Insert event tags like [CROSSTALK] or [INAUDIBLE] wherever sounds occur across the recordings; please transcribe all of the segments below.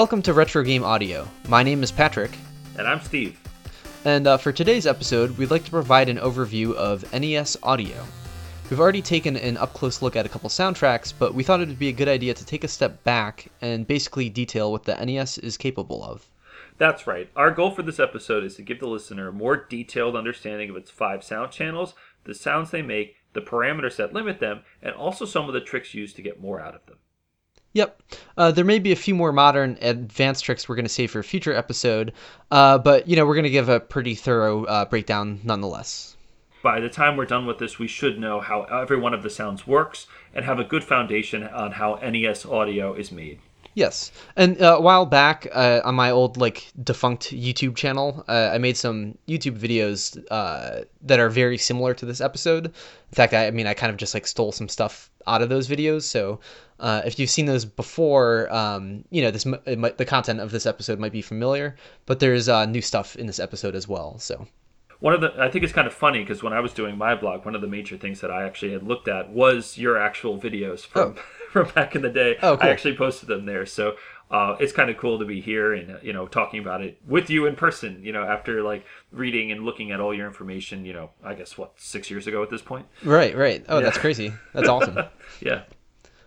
Welcome to Retro Game Audio. My name is Patrick, And I'm Steve. and uh, for today's episode, we'd like to provide an overview of NES audio. We've already taken an up close look at a couple soundtracks, but we thought it would be a good idea to take a step back and basically detail what the NES is capable of. That's right. Our goal for this episode is to give the listener a more detailed understanding of its five sound channels, the sounds they make, the parameters that limit them, and also some of the tricks used to get more out of them. Yep. Uh, there may be a few more modern advanced tricks we're going to save for a future episode, uh, but you know we're going to give a pretty thorough uh, breakdown nonetheless. By the time we're done with this, we should know how every one of the sounds works and have a good foundation on how NES audio is made. Yes, and uh, a while back uh, on my old like defunct YouTube channel, uh, I made some YouTube videos uh, that are very similar to this episode. In fact, I, I mean, I kind of just like stole some stuff out of those videos. So uh, if you've seen those before, um, you know, this might, the content of this episode might be familiar, but there's uh, new stuff in this episode as well. So One of the, I think it's kind of funny because when I was doing my blog, one of the major things that I actually had looked at was your actual videos from [LAUGHS] from back in the day. Oh, cool. I actually posted them there, so uh, it's kind of cool to be here and uh, you know talking about it with you in person. You know, after like reading and looking at all your information. You know, I guess what six years ago at this point. right, right. Oh, that's crazy. That's awesome. [LAUGHS] Yeah.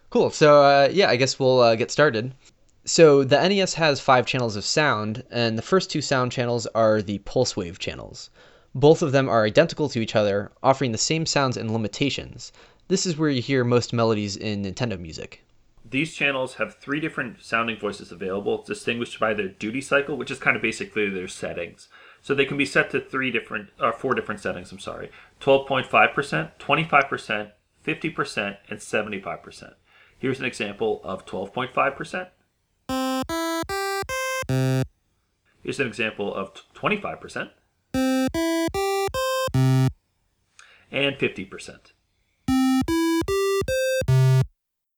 Cool. So uh, yeah, I guess we'll uh, get started. So the NES has five channels of sound, and the first two sound channels are the pulse wave channels. Both of them are identical to each other, offering the same sounds and limitations. This is where you hear most melodies in Nintendo music. These channels have three different sounding voices available, distinguished by their duty cycle, which is kind of basically their settings. So they can be set to three different, or four different settings. I'm sorry, 12.5%, 25%, 50%, and 75%. Here's an example of 12.5%. Here's an example of 25%. And fifty percent.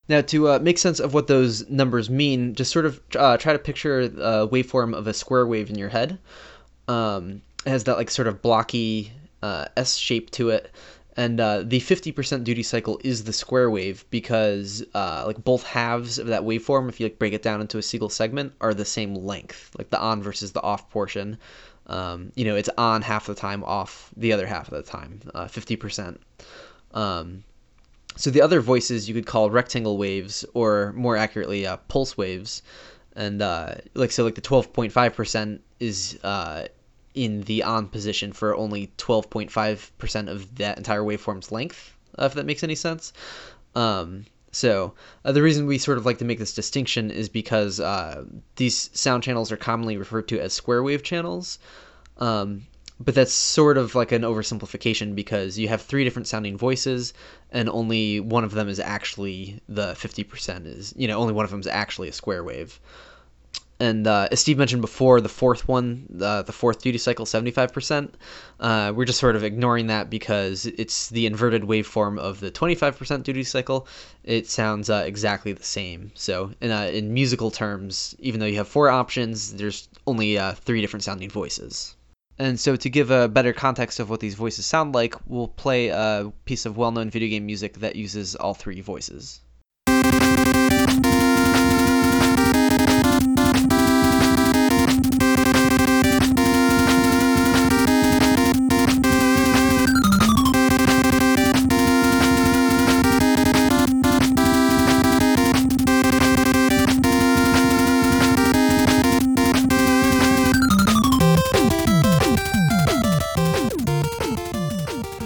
Now, to uh, make sense of what those numbers mean, just sort of uh, try to picture a waveform of a square wave in your head. Um, it has that like sort of blocky uh, S shape to it, and uh, the 50% duty cycle is the square wave because uh, like both halves of that waveform, if you like break it down into a single segment, are the same length. Like the on versus the off portion. Um, you know, it's on half the time, off the other half of the time, uh, 50%. Um, so the other voices you could call rectangle waves, or more accurately, uh, pulse waves. And uh, like so, like the twelve point five percent is uh, in the on position for only twelve point five percent of that entire waveform's length. Uh, if that makes any sense. Um, so uh, the reason we sort of like to make this distinction is because uh, these sound channels are commonly referred to as square wave channels. Um, but that's sort of like an oversimplification because you have three different sounding voices and only one of them is actually the 50% is you know only one of them is actually a square wave and uh, as steve mentioned before the fourth one the, the fourth duty cycle 75% uh, we're just sort of ignoring that because it's the inverted waveform of the 25% duty cycle. It sounds uh, exactly the same. So in, uh, in musical terms even though you have four options there's only uh, three different sounding voices. And so, to give a better context of what these voices sound like, we'll play a piece of well known video game music that uses all three voices.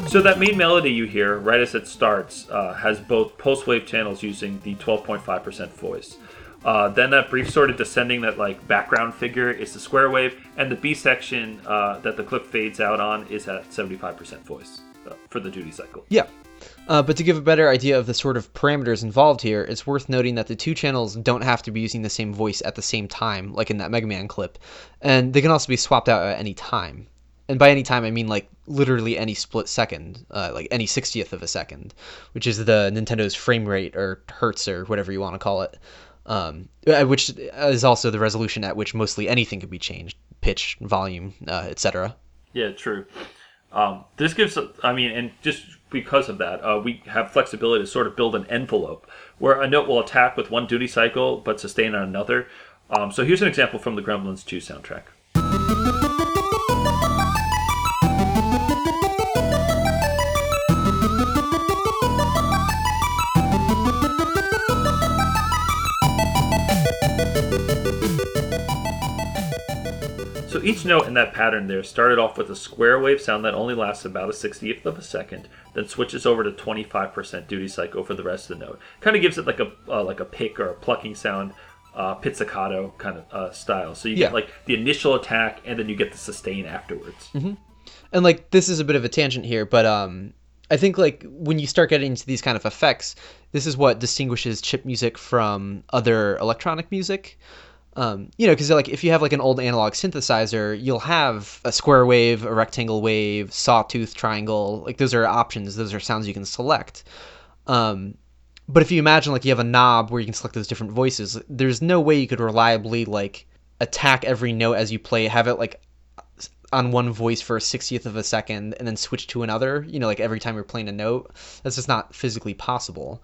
So that main melody you hear right as it starts uh, has both pulse wave channels using the 12.5% voice. Uh, then that brief sort of descending that like background figure is the square wave, and the B section uh, that the clip fades out on is at 75% voice uh, for the duty cycle. Yeah. Uh, but to give a better idea of the sort of parameters involved here, it's worth noting that the two channels don't have to be using the same voice at the same time, like in that Mega Man clip, and they can also be swapped out at any time. And by any time, I mean like literally any split second, uh, like any 60th of a second, which is the Nintendo's frame rate or hertz or whatever you want to call it. Um, uh, which is also the resolution at which mostly anything can be changed, pitch, volume, uh, etc. Yeah, true. Um, this gives, I mean, and just because of that, uh, we have flexibility to sort of build an envelope where a note will attack with one duty cycle but sustain on another. Um, so here's an example from the Gremlins 2 soundtrack. So each note in that pattern there started off with a square wave sound that only lasts about a 60th of a second, then switches over to 25% duty cycle for the rest of the note. Kind of gives it like a uh, like a pick or a plucking sound, uh, pizzicato kind of uh, style. So you Yeah. get like the initial attack and then you get the sustain afterwards. and like this is a bit of a tangent here but um i think like when you start getting into these kind of effects this is what distinguishes chip music from other electronic music um, you know because like if you have like an old analog synthesizer you'll have a square wave a rectangle wave sawtooth triangle like those are options. Those are sounds you can select. Um, but if you imagine like you have a knob where you can select those different voices there's no way you could reliably like attack every note as you play have it like on one voice for a 60th of a second and then switch to another you know like every time you're playing a note. That's just not physically possible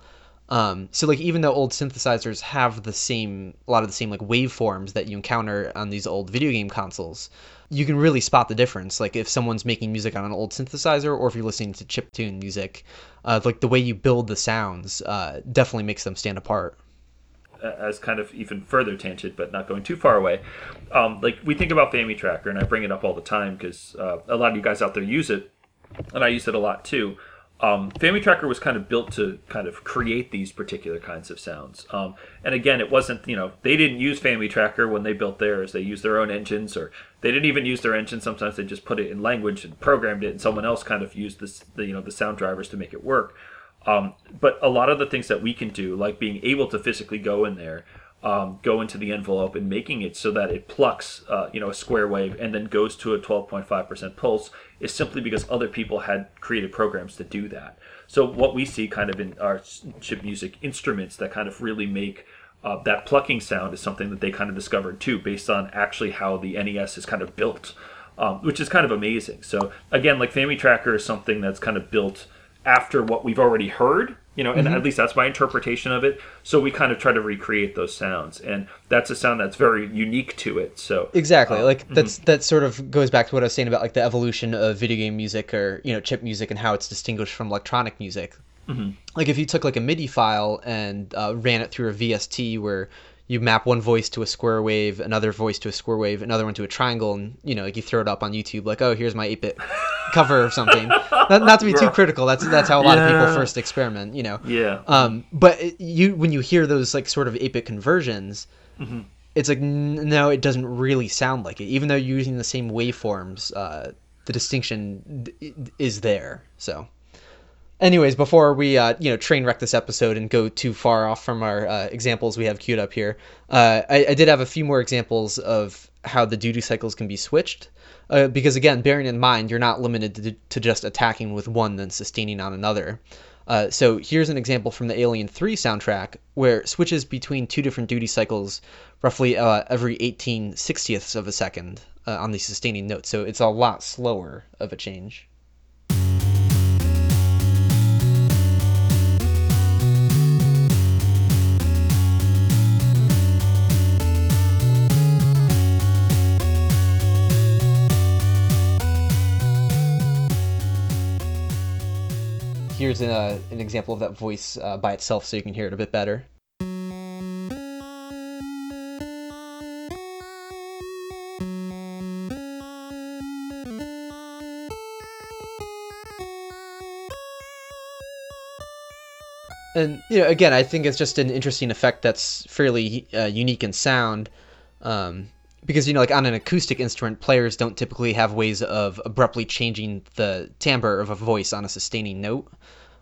um, so like even though old synthesizers have the same a lot of the same like waveforms that you encounter on these old video game consoles you can really spot the difference like if someone's making music on an old synthesizer or if you're listening to chiptune music uh, like the way you build the sounds uh, definitely makes them stand apart as kind of even further tangent, but not going too far away. Um, like we think about Fami Tracker, and I bring it up all the time because uh, a lot of you guys out there use it, and I use it a lot too. Um, Fami Tracker was kind of built to kind of create these particular kinds of sounds. Um, and again, it wasn't you know they didn't use FamiTracker when they built theirs. They used their own engines, or they didn't even use their engine. Sometimes they just put it in language and programmed it, and someone else kind of used this the you know the sound drivers to make it work. Um, but a lot of the things that we can do, like being able to physically go in there, um, go into the envelope and making it so that it plucks, uh, you know, a square wave and then goes to a 12.5% pulse, is simply because other people had created programs to do that. So what we see kind of in our chip music instruments that kind of really make uh, that plucking sound is something that they kind of discovered too, based on actually how the NES is kind of built, um, which is kind of amazing. So again, like Fami Tracker is something that's kind of built after what we've already heard, you know, and at least that's my interpretation of it. So we kind of try to recreate those sounds, and that's a sound that's very unique to it. So Exactly. like that's that sort of goes back to what I was saying about like the evolution of video game music or you know chip music and how it's distinguished from electronic music. Mm-hmm. Like if you took like a MIDI file and uh, ran it through a VST where you map one voice to a square wave, another voice to a square wave, another one to a triangle, and you know like you throw it up on YouTube like oh here's my 8-bit [LAUGHS] cover of something. not, not to be too critical. That's that's how a lot of people first experiment. You know. yeah, Um, but it, you when you hear those like sort of 8-bit conversions, it's like n- no, it doesn't really sound like it. Even though you're using the same waveforms, uh, the distinction d- is there. So, anyways, before we uh, you know train wreck this episode and go too far off from our uh, examples we have queued up here, uh, I, I did have a few more examples of how the duty cycles can be switched. Uh, because again, bearing in mind you're not limited to, to just attacking with one then sustaining on another. Uh, so here's an example from the Alien 3 soundtrack where it switches between two different duty cycles roughly uh, every 18 60ths of a second on the sustaining note. So it's a lot slower of a change. Here's an, uh, an example of that voice uh, by itself so you can hear it a bit better. And you know, again, I think it's just an interesting effect that's fairly uh, unique in sound, um, because you know, like on an acoustic instrument, players don't typically have ways of abruptly changing the timbre of a voice on a sustaining note.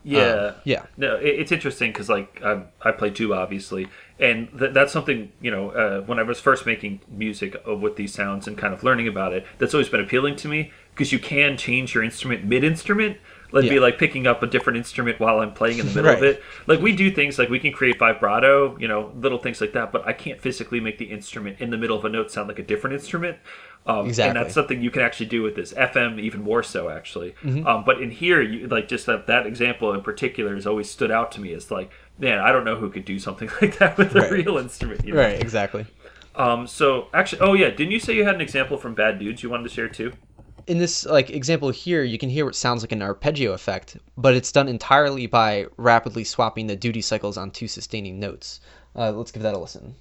yeah, yeah. No, it, it's interesting because like I, I play tuba, obviously, and th- that's something you know. Uh, when I was first making music uh, with these sounds and kind of learning about it, that's always been appealing to me because you can change your instrument mid-instrument. It'd be like picking up a different instrument while I'm playing in the middle of it. Like we do things like we can create vibrato, you know, little things like that. But I can't physically make the instrument in the middle of a note sound like a different instrument. Um, Exactly. And that's something you can actually do with this FM, even more so actually. Mm-hmm. Um, but in here, you, like just that that example in particular has always stood out to me as like, man, I don't know who could do something [LAUGHS] like that with a Right. real instrument. You know? Right, exactly. Um, so actually, oh yeah, didn't you say you had an example from Bad Dudes you wanted to share too? In this like example here, you can hear what sounds like an arpeggio effect, but it's done entirely by rapidly swapping the duty cycles on two sustaining notes. Uh, let's give that a listen.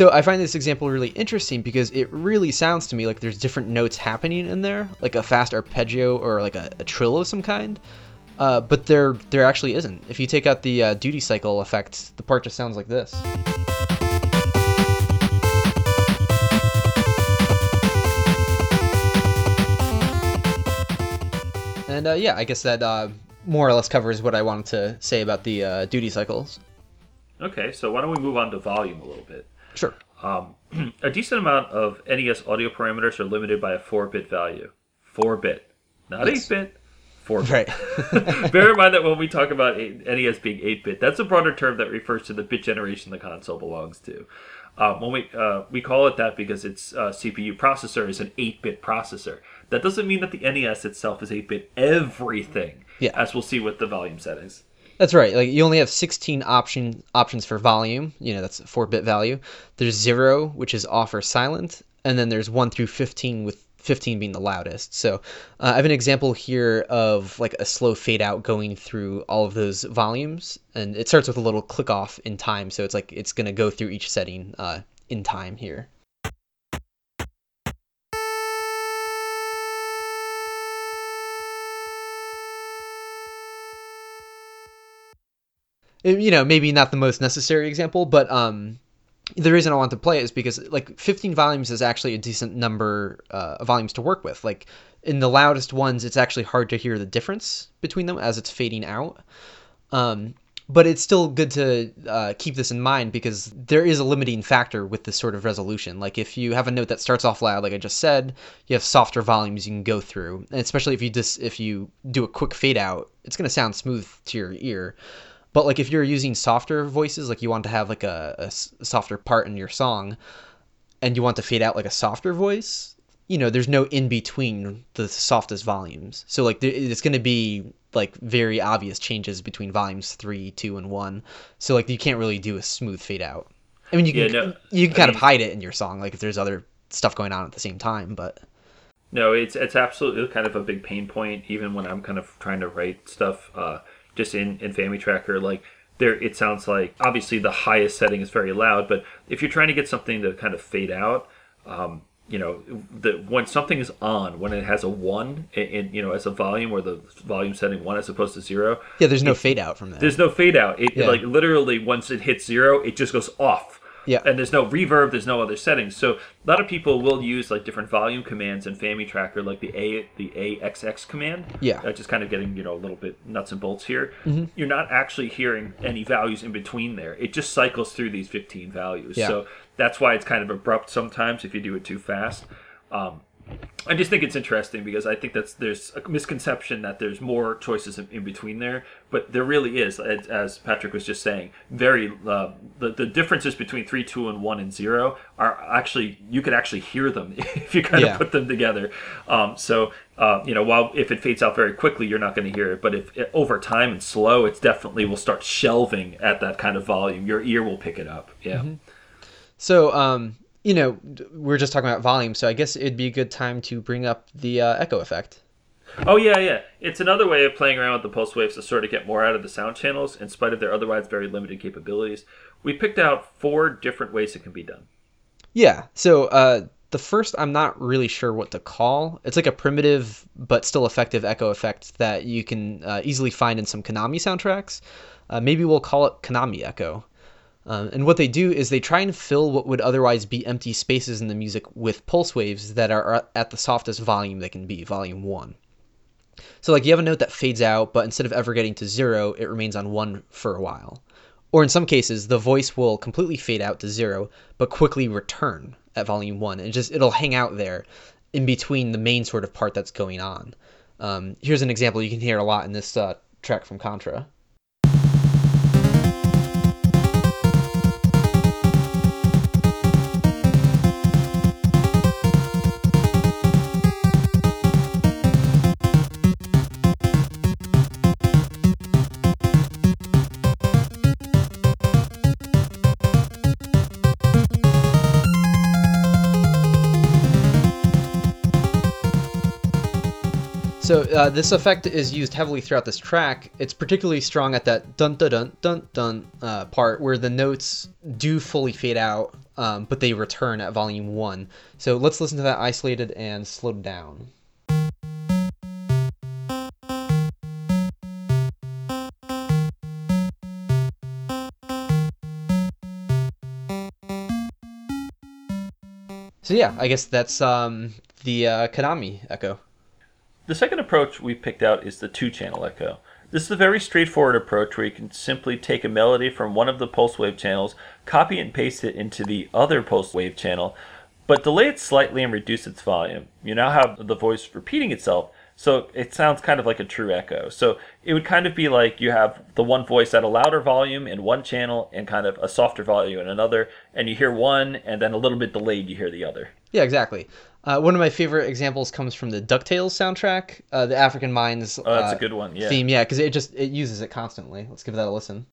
So I find this example really interesting because it really sounds to me like there's different notes happening in there, like a fast arpeggio or like a, a trill of some kind. Uh, but there, there actually isn't. If you take out the uh, duty cycle effect, the part just sounds like this. And uh, yeah, I guess that uh, more or less covers what I wanted to say about the uh, duty cycles. Okay, so why don't we move on to volume a little bit? Sure. Um, [CLEARS THROAT] a decent amount of NES audio parameters are limited by a 4-bit value. 4-bit, not Yes. 8-bit. 4-bit. Right. [LAUGHS] Bear in mind that when we talk about NES being 8-bit, that's a broader term that refers to the bit generation the console belongs to. Um, when we uh, we call it that because its uh, CPU processor is an 8-bit processor. That doesn't mean that the NES itself is 8-bit everything. Yeah. As we'll see with the volume settings. That's right. Like you only have 16 option options for volume. You know, that's a 4-bit value. There's 0, which is off or silent, and then there's 1 through 15 with 15 being the loudest. So, uh, I have an example here of like a slow fade out going through all of those volumes, and it starts with a little click off in time, so it's like it's going to go through each setting uh, in time here. You know, maybe not the most necessary example, but um, the reason I want to play it is because like 15 volumes is actually a decent number uh, of volumes to work with. Like in the loudest ones, it's actually hard to hear the difference between them as it's fading out. Um, but it's still good to uh, keep this in mind because there is a limiting factor with this sort of resolution. Like if you have a note that starts off loud, like I just said, you have softer volumes you can go through, and especially if you just if you do a quick fade out, it's going to sound smooth to your ear. But like if you're using softer voices, like you want to have like a softer part in your song, and you want to fade out like a softer voice, you know, there's no in between the softest volumes. So like there, it's going to be like very obvious changes between volumes three, two, and one. So like you can't really do a smooth fade out. I mean, you can Yeah, no, you can I kind mean- of hide it in your song, like if there's other stuff going on at the same time. But No, it's it's absolutely kind of a big pain point. Even when I'm kind of trying to write stuff, uh, just in in FamiTracker, like there, it sounds like obviously the highest setting is very loud, but if you're trying to get something to kind of fade out, um, you know, the when something is on, when it has a one, in, in you know, as a volume or the volume setting one as opposed to zero, yeah, there's no fade out from that. there's no fade out. It Yeah. like literally once it hits zero, it just goes off. Yeah. And there's no reverb, there's no other settings. So a lot of people will use like different volume commands in FamiTracker, like the A the AXX command. Yeah. Uh, just kind of getting, you know, a little bit nuts and bolts here. You're not actually hearing any values in between there. It just cycles through these 15 values. Yeah. So that's why it's kind of abrupt sometimes if you do it too fast. Um, I just think it's interesting because I think that's there's a misconception that there's more choices in, in between there, but there really is, as, as Patrick was just saying. Very uh, the the differences between three, two, and one and zero are actually you could actually hear them [LAUGHS] if you kind Yeah. of put them together. Um, so uh, you know, while if it fades out very quickly, you're not going to hear it, but if it, over time and slow, it's definitely will start shelving at that kind of volume. Your ear will pick it up. Yeah. So, um, you know, we're just talking about volume, so I guess it'd be a good time to bring up the uh, echo effect. Oh yeah, yeah. It's another way of playing around with the pulse waves to sort of get more out of the sound channels, in spite of their otherwise very limited capabilities. We picked out four different ways it can be done. Yeah. So, uh, the first, I'm not really sure what to call. It's like a primitive but still effective echo effect that you can uh, easily find in some Konami soundtracks. Uh, maybe we'll call it Konami Echo. Um, and what they do is they try and fill what would otherwise be empty spaces in the music with pulse waves that are at the softest volume they can be, volume one. So, like, you have a note that fades out, but instead of ever getting to zero, it remains on one for a while. Or in some cases, the voice will completely fade out to zero, but quickly return at volume one. And just it'll hang out there, in between the main sort of part that's going on. Um, here's an example you can hear a lot in this uh, track from Contra. So uh, this effect is used heavily throughout this track. It's particularly strong at that dun dun dun dun dun uh, part where the notes do fully fade out, um, but they return at volume one. So let's listen to that isolated and slowed down. So yeah, I guess that's um, the uh, Konami Echo. The second approach we picked out is the two channel echo. This is a very straightforward approach where you can simply take a melody from one of the pulse wave channels, copy and paste it into the other pulse wave channel, but delay it slightly and reduce its volume. You now have the voice repeating itself, so it sounds kind of like a true echo. So it would kind of be like you have the one voice at a louder volume in one channel and kind of a softer volume in another, and you hear one, and then a little bit delayed, you hear the other. Yeah, exactly. Uh, one of my favorite examples comes from the Ducktales soundtrack, uh, the African Mines. Oh, that's uh, a good one. Yeah. Theme, yeah, because it just it uses it constantly. Let's give that a listen.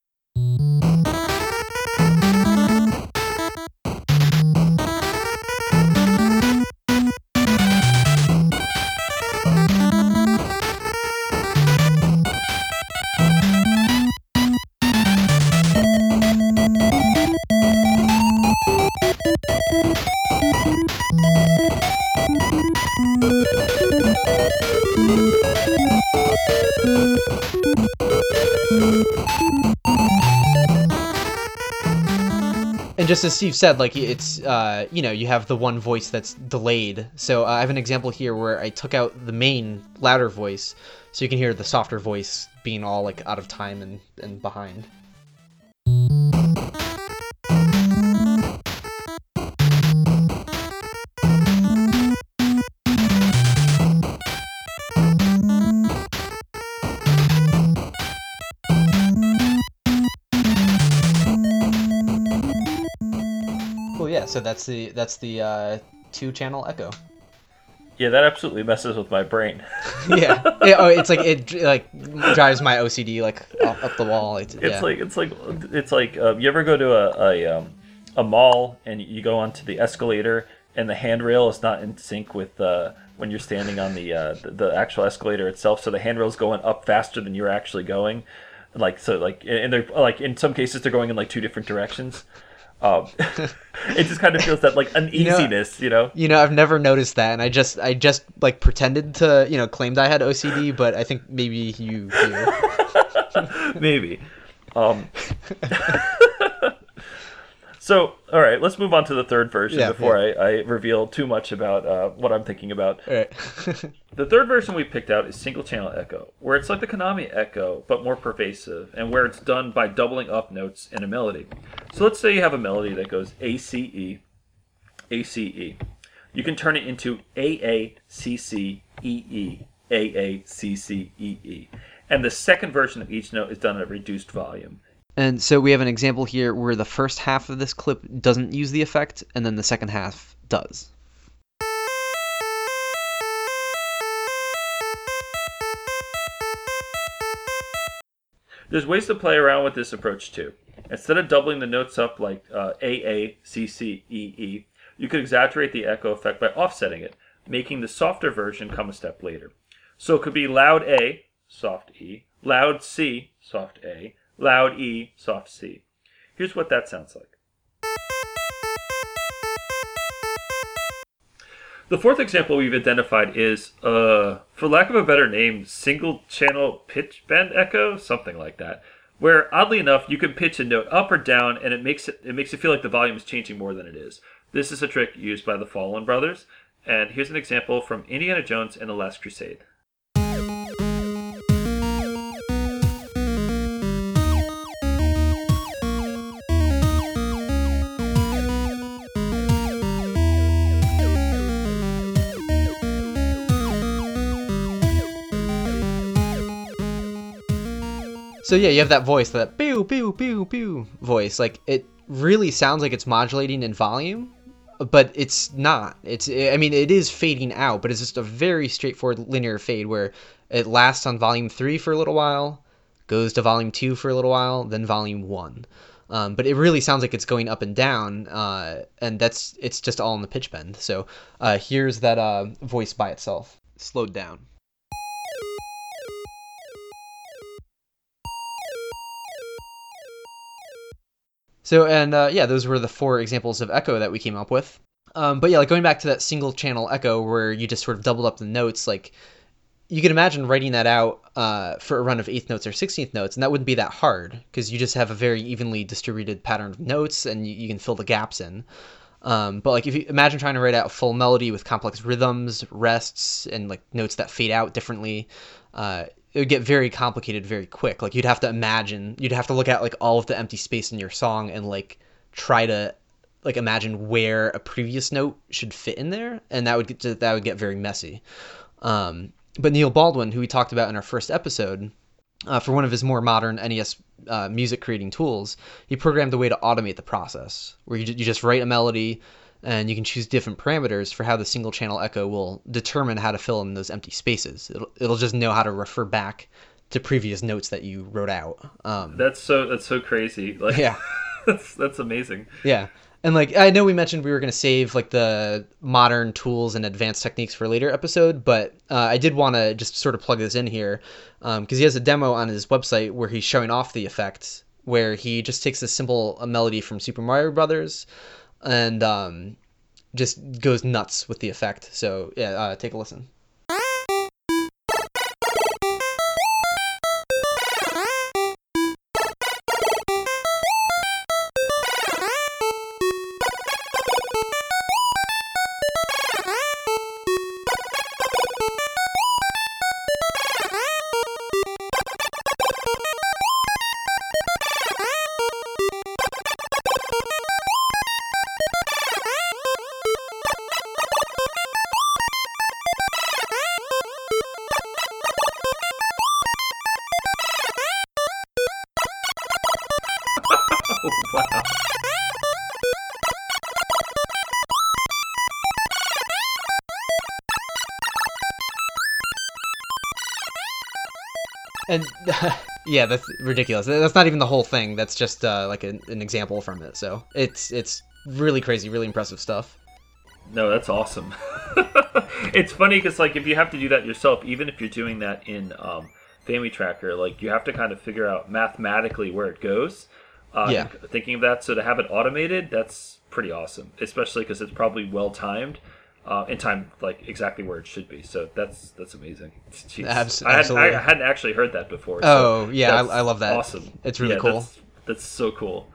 And just as Steve said, like it's uh, you know you have the one voice that's delayed. So uh, I have an example here where I took out the main louder voice, so you can hear the softer voice being all like out of time and and behind. So that's the that's the uh, two channel echo. Yeah, that absolutely messes with my brain. [LAUGHS] [LAUGHS] yeah. yeah. Oh, it's like it like drives my OCD like up, up the wall. It's, It's yeah. like it's like it's like uh, you ever go to a a, um, a mall and you go onto the escalator and the handrail is not in sync with uh, when you're standing on the, uh, the the actual escalator itself. So the handrail's going up faster than you're actually going. Like so, like and they're like in some cases they're going in like two different directions. Um, [LAUGHS] it just kind of feels that like uneasiness, you know. You know, I've never noticed that, and I just I just like pretended to you know claimed I had OCD, but I think maybe you do. [LAUGHS] Maybe. Um, [LAUGHS] so, all right, let's move on to the third version Yeah, before I, I reveal too much about uh, what I'm thinking about. Right. [LAUGHS] The third version we picked out is single channel echo, where it's like the Konami echo, but more pervasive, and where it's done by doubling up notes in a melody. So let's say you have a melody that goes A C E, A C E. You can turn it into A A C C E E, A A C C E E. And the second version of each note is done at a reduced volume. And so we have an example here where the first half of this clip doesn't use the effect, and then the second half does. There's ways to play around with this approach too. Instead of doubling the notes up like uh, A A C C E E, you could exaggerate the echo effect by offsetting it, making the softer version come a step later. So it could be loud A, soft E, loud C, soft A, loud E, soft C. Here's what that sounds like. The fourth example we've identified is, uh, for lack of a better name, single channel pitch bend echo, something like that. Where oddly enough, you can pitch a note up or down, and it makes it it makes it feel like the volume is changing more than it is. This is a trick used by the Follin Brothers, and here's an example from Indiana Jones and the Last Crusade. So yeah, you have that voice, that pew pew pew pew voice. Like it really sounds like it's modulating in volume, but it's not. It's I mean it is fading out, but it's just a very straightforward linear fade where it lasts on volume three for a little while, goes to volume two for a little while, then volume one. Um, but it really sounds like it's going up and down, uh, and that's it's just all in the pitch bend. So uh, here's that uh, voice by itself, slowed down. So and uh, yeah, those were the four examples of echo that we came up with. Um, but yeah, like going back to that single channel echo where you just sort of doubled up the notes, like you can imagine writing that out uh, for a run of eighth notes or sixteenth notes, and that wouldn't be that hard because you just have a very evenly distributed pattern of notes, and you, you can fill the gaps in. Um, but like if you imagine trying to write out a full melody with complex rhythms, rests, and like notes that fade out differently, uh, it would get very complicated very quick. Like you'd have to imagine, you'd have to look at like all of the empty space in your song and like try to like imagine where a previous note should fit in there, and that would get that would get very messy. Um, but Neil Baldwin, who we talked about in our first episode, uh, for one of his more modern NES uh, music creating tools, he programmed a way to automate the process, where you, you just write a melody and you can choose different parameters for how the single channel echo will determine how to fill in those empty spaces. It'll, it'll just know how to refer back to previous notes that you wrote out. Um, that's so that's so crazy. [LAUGHS] Like, yeah, [LAUGHS] that's that's amazing. Yeah. And like I know we mentioned we were going to save like the modern tools and advanced techniques for a later episode, but uh, I did want to just sort of plug this in here because um, he has a demo on his website where he's showing off the effect where he just takes a simple a melody from Super Mario Brothers and um, just goes nuts with the effect. So yeah, uh, take a listen. And [LAUGHS] yeah, that's ridiculous. That's not even the whole thing. That's just uh, like an, an example from it. So it's it's really crazy, really impressive stuff. No, that's awesome. [LAUGHS] it's funny because like if you have to do that yourself, even if you're doing that in um, FamiTracker, like you have to kind of figure out mathematically where it goes. Uh, Yeah. Thinking of that, so to have it automated, that's pretty awesome. Especially because it's probably well timed, uh, in time like exactly where it should be. So that's that's amazing. [LAUGHS] Jeez. Abs- I, hadn't, absolutely. I hadn't actually heard that before. Oh, so yeah, I- I love that. Awesome. It's really Yeah, cool. That's, that's so cool.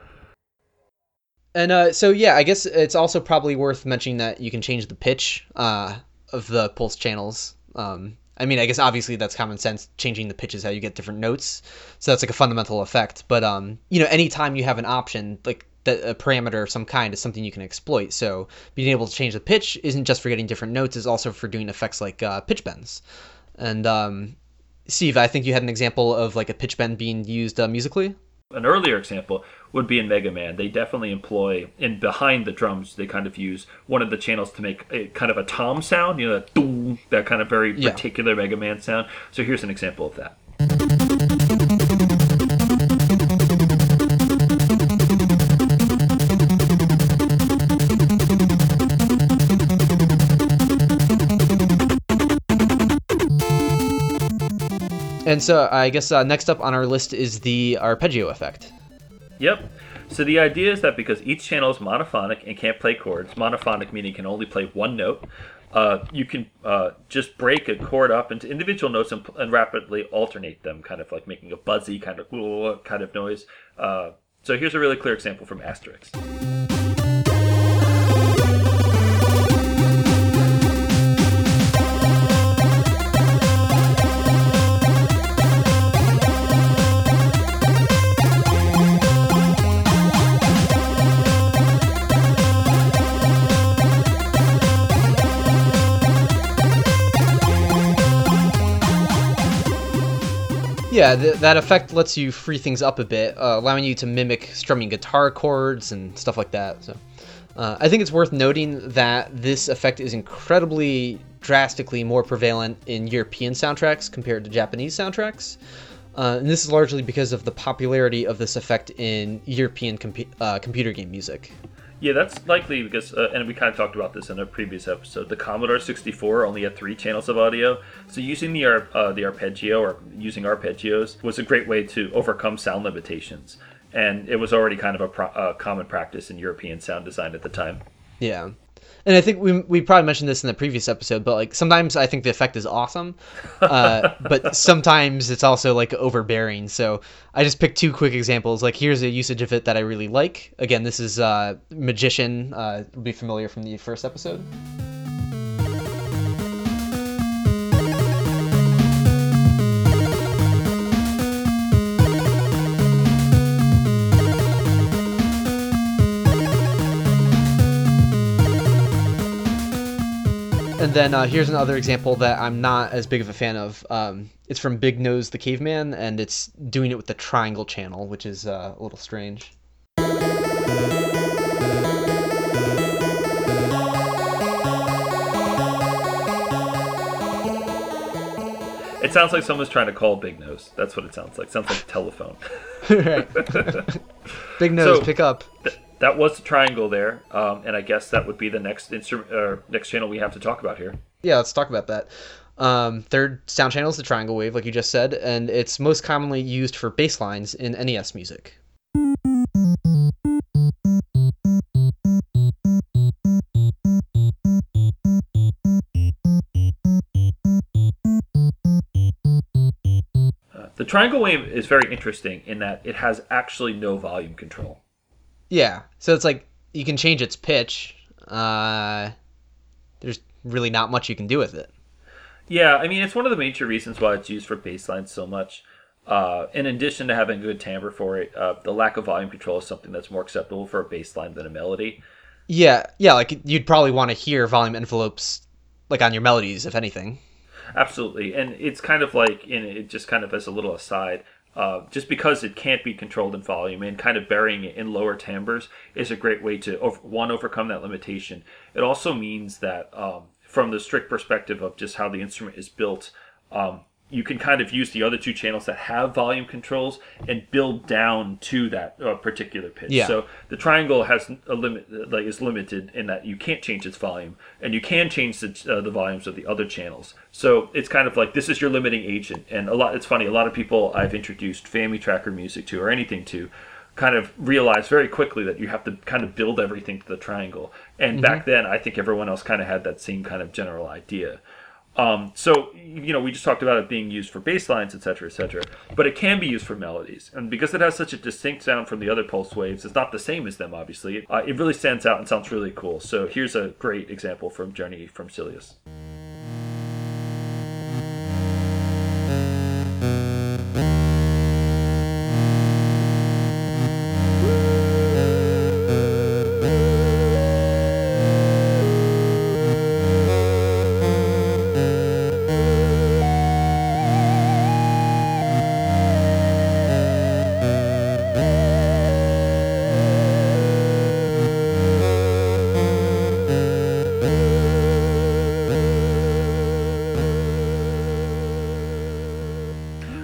And uh, so yeah, I guess it's also probably worth mentioning that you can change the pitch uh, of the pulse channels. Um, I mean, I guess obviously that's common sense. Changing the pitch is how you get different notes, so that's like a fundamental effect. But um, you know, anytime you have an option like that, a parameter of some kind is something you can exploit. So being able to change the pitch isn't just for getting different notes; is also for doing effects like uh, pitch bends. And um, Steve, I think you had an example of like a pitch bend being used uh, musically. an earlier example would be in Mega Man. They definitely employ in behind the drums. They kind of use one of the channels to make a kind of a tom sound. You know, that, that kind of very Yeah. particular Mega Man sound. So here's an example of that. And so I guess uh, next up on our list is the arpeggio effect. Yep. So the idea is that because each channel is monophonic and can't play chords, monophonic meaning can only play one note, uh, you can uh, just break a chord up into individual notes and, and rapidly alternate them, kind of like making a buzzy kind of kind of noise. Uh, so here's a really clear example from Asterix. Yeah, th- that effect lets you free things up a bit, uh, allowing you to mimic strumming guitar chords and stuff like that. So, uh, I think it's worth noting that this effect is incredibly drastically more prevalent in European soundtracks compared to Japanese soundtracks. Uh, and this is largely because of the popularity of this effect in European compu- uh, computer game music. Yeah, that's likely because, uh, and we kind of talked about this in a previous episode. The Commodore 64 only had three channels of audio, so using the uh, the arpeggio or using arpeggios was a great way to overcome sound limitations, and it was already kind of a pro- uh, common practice in European sound design at the time. Yeah. And I think we, we probably mentioned this in the previous episode, but like sometimes I think the effect is awesome, uh, [LAUGHS] but sometimes it's also like overbearing. So I just picked two quick examples. Like here's a usage of it that I really like. Again, this is uh, Magician. Uh, will be familiar from the first episode. And then uh, here's another example that I'm not as big of a fan of. Um, it's from Big Nose the Caveman, and it's doing it with the triangle channel, which is uh, a little strange. It sounds like someone's trying to call Big Nose. That's what it sounds like. sounds like a telephone. [LAUGHS] right. [LAUGHS] Big Nose, So- pick up. Th- that was the triangle there, um, and I guess that would be the next instrument, or next channel we have to talk about here. Yeah, let's talk about that. Um, third sound channel is the triangle wave, like you just said, and it's most commonly used for bass lines in NES music. Uh, the triangle wave is very interesting in that it has actually no volume control. Yeah, so it's like you can change its pitch. Uh, there's really not much you can do with it. Yeah, I mean, it's one of the major reasons why it's used for bass lines so much. Uh, in addition to having good timbre for it, uh, the lack of volume control is something that's more acceptable for a bass line than a melody. Yeah, yeah, like you'd probably want to hear volume envelopes like on your melodies, if anything. Absolutely, and it's kind of like, in it just kind of as a little aside, uh, just because it can't be controlled in volume and kind of burying it in lower timbres is a great way to one overcome that limitation. It also means that um, from the strict perspective of just how the instrument is built, um, you can kind of use the other two channels that have volume controls and build down to that uh, particular pitch. Yeah. So the triangle has a limit, like is limited in that you can't change its volume, and you can change the, uh, the volumes of the other channels. So it's kind of like this is your limiting agent. And a lot, it's funny. A lot of people I've introduced FamiTracker music to or anything to, kind of realize very quickly that you have to kind of build everything to the triangle. And back then, I think everyone else kind of had that same kind of general idea. Um, so you know, we just talked about it being used for bass lines, etc., etc. But it can be used for melodies, and because it has such a distinct sound from the other pulse waves, it's not the same as them. Obviously, uh, it really stands out and sounds really cool. So here's a great example from Journey from Silius.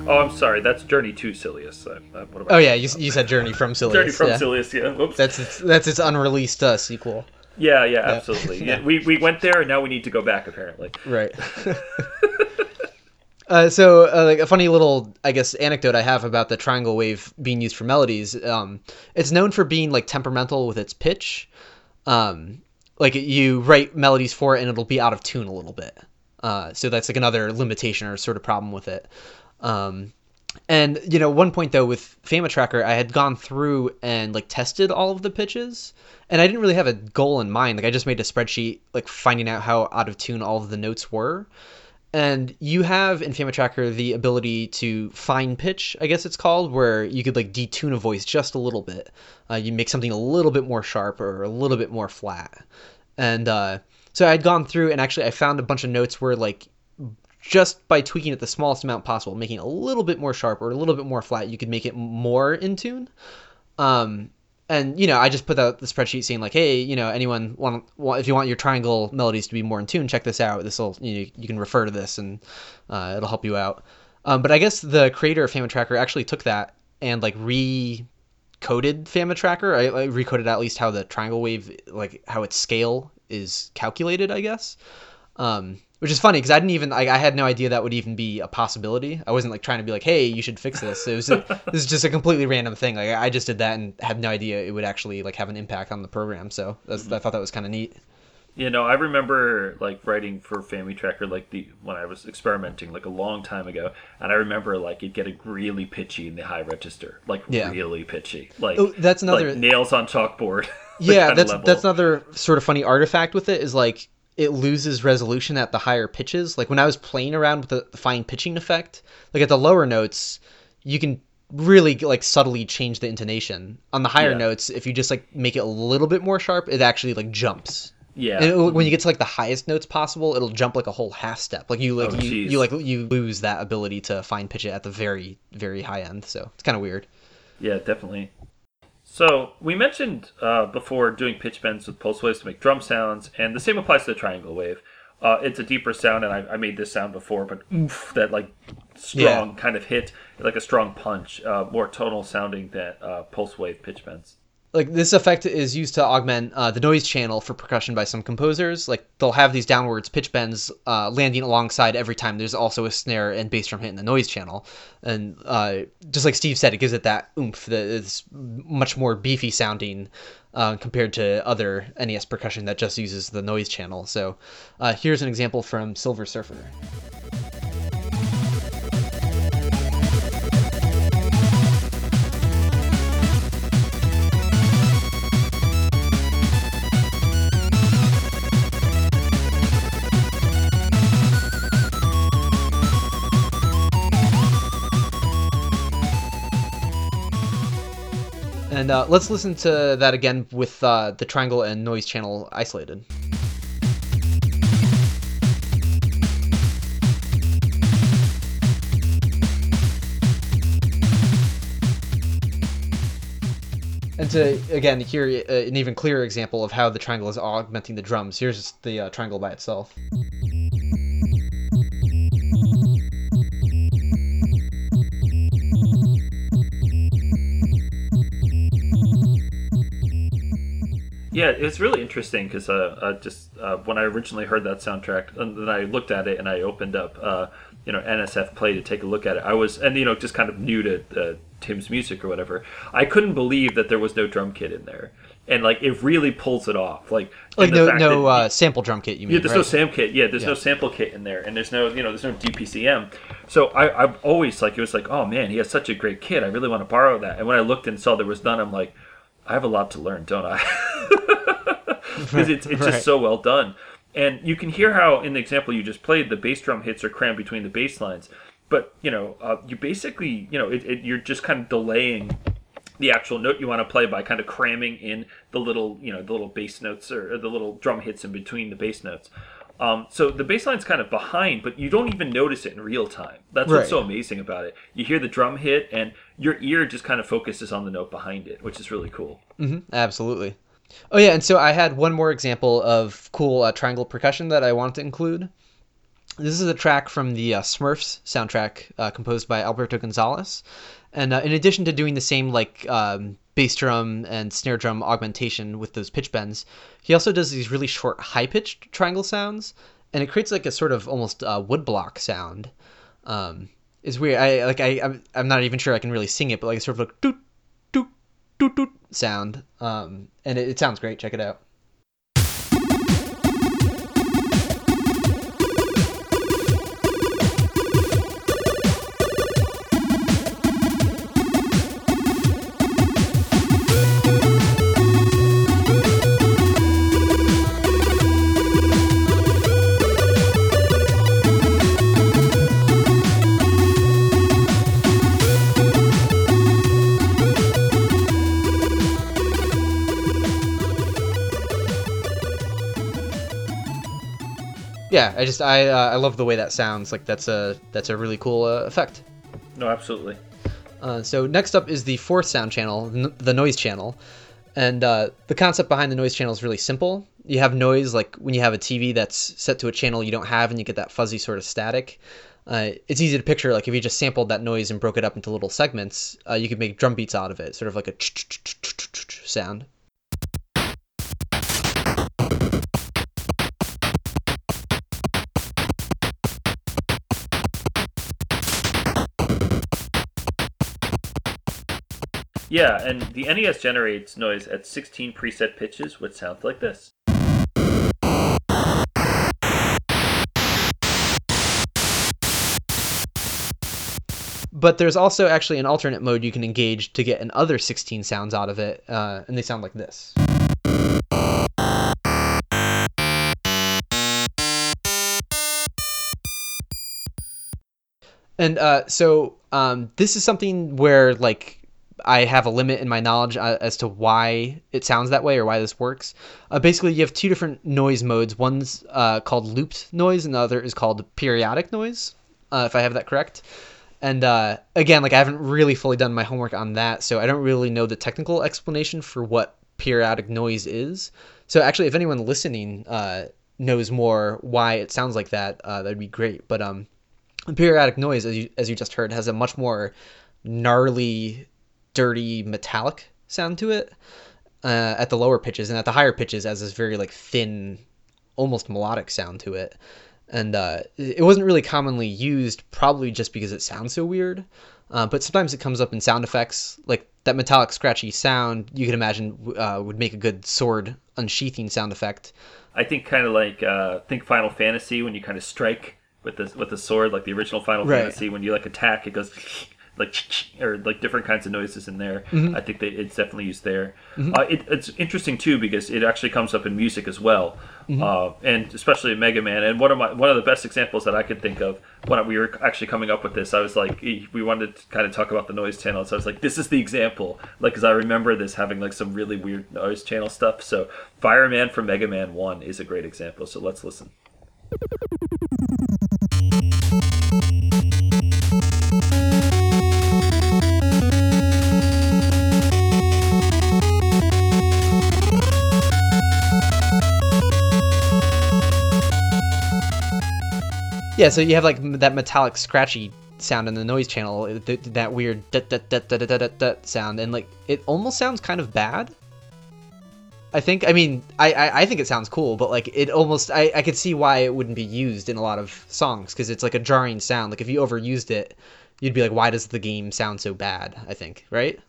Oh, I'm sorry, that's Journey to Silius. Uh, Oh yeah, you, you said Journey from [LAUGHS] Silius. Journey from yeah. Silius? Yeah, whoops. That's its that's its unreleased uh, sequel. yeah, yeah, absolutely. Yeah. [LAUGHS] Yeah. we we went there, and now we need to go back. Apparently. Right. [LAUGHS] uh, so, uh, like a funny little, I guess, anecdote I have about the triangle wave being used for melodies. Um, it's known for being like temperamental with its pitch. Um, like you write melodies for it, and it'll be out of tune a little bit. Uh, so that's like another limitation or sort of problem with it. Um, and you know, one point though with FamiTracker, I had gone through and like tested all of the pitches, and I didn't really have a goal in mind. Like I just made a spreadsheet, like finding out how out of tune all of the notes were. And you have in FamiTracker the ability to fine pitch, I guess it's called, where you could like detune a voice just a little bit. Uh, you make something a little bit more sharp or a little bit more flat. And uh, so I'd gone through and actually I found a bunch of notes where like just by tweaking it the smallest amount possible, making it a little bit more sharp or a little bit more flat, you could make it more in tune. Um, and you know, I just put out the spreadsheet saying like, hey, you know, anyone want, want if you want your triangle melodies to be more in tune, check this out. This will you know, you can refer to this and uh, it'll help you out. Um, but I guess the creator of FamiTracker actually took that and like re coded FamiTracker. I, I recoded at least how the triangle wave, like how its scale is calculated, I guess. Um, which is funny because I didn't even I, I had no idea that would even be a possibility. I wasn't like trying to be like, hey, you should fix this. It was this is just a completely random thing. Like I just did that and had no idea it would actually like have an impact on the program. So mm-hmm. I thought that was kind of neat. You know, I remember like writing for FamiTracker like the when I was experimenting like a long time ago, and I remember like it getting really pitchy in the high register, like yeah. really pitchy, like oh, that's another like nails on chalkboard. [LAUGHS] yeah, that's that's another sort of funny artifact with it is like it loses resolution at the higher pitches. Like when I was playing around with the, fine pitching effect, like at the lower notes, you can really like subtly change the intonation. On the higher yeah. notes, if you just like make it a little bit more sharp, it actually like jumps. Yeah. And when you get to like the highest notes possible, it'll jump like a whole half step. Like you like oh, you, you like you lose that ability to fine pitch it at the very very high end. So it's kind of weird. Yeah, definitely. So we mentioned uh, before doing pitch bends with pulse waves to make drum sounds, and the same applies to the triangle wave. Uh, it's a deeper sound, and I, I, made this sound before, but oof, that like strong yeah. kind of hit, like a strong punch, uh, more tonal sounding than uh, pulse wave pitch bends like this effect is used to augment uh, the noise channel for percussion by some composers. Like they'll have these downwards pitch bends uh, landing alongside every time there's also a snare and bass drum hit in the noise channel, and uh, just like Steve said, it gives it that oomph that is much more beefy sounding uh, compared to other NES percussion that just uses the noise channel. So uh, here's an example from Silver Surfer. And uh, let's listen to that again with uh, the triangle and noise channel isolated. And to again hear uh, an even clearer example of how the triangle is augmenting the drums, here's the uh, triangle by itself. Yeah, it's really interesting because uh, uh, just uh, when I originally heard that soundtrack, and then I looked at it and I opened up, uh, you know, NSF Play to take a look at it. I was, and you know, just kind of new to uh, Tim's music or whatever. I couldn't believe that there was no drum kit in there, and like it really pulls it off. Like, like no no that, uh, sample drum kit. You mean? Yeah, there's right? no sam kit. Yeah, there's yeah. no sample kit in there, and there's no you know there's no DPCM. So I I've always like it was like oh man he has such a great kit. I really want to borrow that. And when I looked and saw there was none, I'm like I have a lot to learn, don't I? [LAUGHS] Because it's, it's right. just so well done. And you can hear how, in the example you just played, the bass drum hits are crammed between the bass lines. But, you know, uh, you basically, you know, it, it, you're just kind of delaying the actual note you want to play by kind of cramming in the little, you know, the little bass notes or, or the little drum hits in between the bass notes. Um, so the bass line's kind of behind, but you don't even notice it in real time. That's right. what's so amazing about it. You hear the drum hit, and your ear just kind of focuses on the note behind it, which is really cool. Mm-hmm. Absolutely. Oh yeah, and so I had one more example of cool uh, triangle percussion that I wanted to include. This is a track from the uh, Smurfs soundtrack, uh, composed by Alberto Gonzalez. And uh, in addition to doing the same like um, bass drum and snare drum augmentation with those pitch bends, he also does these really short, high pitched triangle sounds, and it creates like a sort of almost uh, woodblock sound. Um, it's weird. I like I I'm, I'm not even sure I can really sing it, but like sort of like doot doot doot doot sound. Um, and it, it sounds great. Check it out. Yeah, I just I uh, I love the way that sounds. Like that's a that's a really cool uh, effect. No, absolutely. Uh, so next up is the fourth sound channel, n- the noise channel, and uh, the concept behind the noise channel is really simple. You have noise like when you have a TV that's set to a channel you don't have, and you get that fuzzy sort of static. Uh, it's easy to picture like if you just sampled that noise and broke it up into little segments, uh, you could make drum beats out of it, sort of like a ch ch ch ch ch sound. Yeah, and the NES generates noise at 16 preset pitches, which sounds like this. But there's also actually an alternate mode you can engage to get another 16 sounds out of it, uh, and they sound like this. And uh, so um, this is something where like I have a limit in my knowledge uh, as to why it sounds that way or why this works. Uh, basically, you have two different noise modes. One's uh, called looped noise, and the other is called periodic noise, uh, if I have that correct. And uh, again, like I haven't really fully done my homework on that, so I don't really know the technical explanation for what periodic noise is. So actually, if anyone listening uh, knows more why it sounds like that, that'd be great. But um, periodic noise, as you as you just heard, has a much more gnarly dirty metallic sound to it uh, at the lower pitches, and at the higher pitches, has this very like thin, almost melodic sound to it. And uh, it wasn't really commonly used, probably just because it sounds so weird. Uh, but sometimes it comes up in sound effects, like that metallic, scratchy sound. You can imagine uh, would make a good sword unsheathing sound effect. I think kind of like uh, think Final Fantasy when you kind of strike with the with the sword, like the original Final right. Fantasy. When you like attack, it goes [LAUGHS] like or like different kinds of noises in there. Mm-hmm. I think that it's definitely used there. Mm-hmm. Uh, it, it's interesting too because it actually comes up in music as well, mm-hmm. uh, and especially in Mega Man. And one of my one of the best examples that I could think of when we were actually coming up with this, I was like, we wanted to kind of talk about the noise channel, so I was like, this is the example, like because I remember this having like some really weird noise channel stuff. So Fireman from Mega Man One is a great example. So let's listen. Yeah, so you have like that metallic scratchy sound in the noise channel, uh, that weird sound, and like it almost sounds kind of bad. I think. I mean, I, I, I think it sounds cool, but like it almost I I could see why it wouldn't be used in a lot of songs because it's like a jarring sound. Like if you overused it, you'd be like, why does the game sound so bad? I think, right?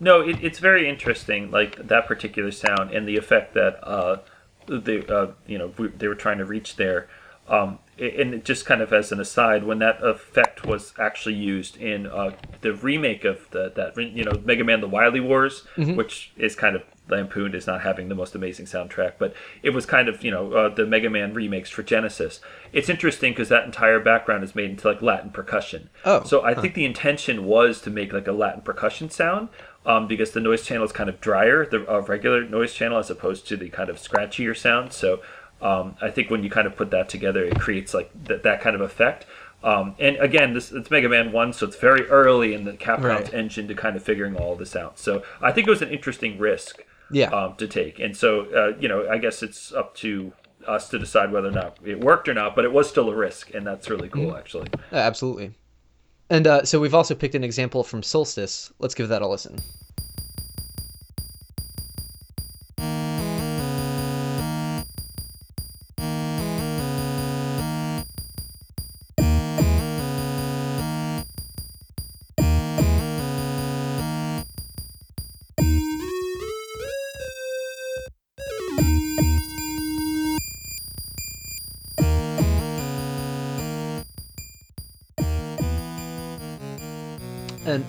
No, it, it's very interesting, like that particular sound and the effect that uh, they uh, you know they were trying to reach there. Um, and just kind of as an aside, when that effect was actually used in uh, the remake of the, that you know Mega Man: The Wily Wars, mm-hmm. which is kind of lampooned as not having the most amazing soundtrack, but it was kind of you know uh, the Mega Man remakes for Genesis. It's interesting because that entire background is made into like Latin percussion. Oh, so I huh. think the intention was to make like a Latin percussion sound. Um, because the noise channel is kind of drier, the uh, regular noise channel, as opposed to the kind of scratchier sound. So um, I think when you kind of put that together, it creates like th- that kind of effect. Um, and again, this it's Mega Man One, so it's very early in the Capcom's right. engine to kind of figuring all this out. So I think it was an interesting risk, yeah, um, to take. And so uh, you know, I guess it's up to us to decide whether or not it worked or not. But it was still a risk, and that's really cool, mm actually. absolutely. And uh, so we've also picked an example from Solstice. Let's give that a listen.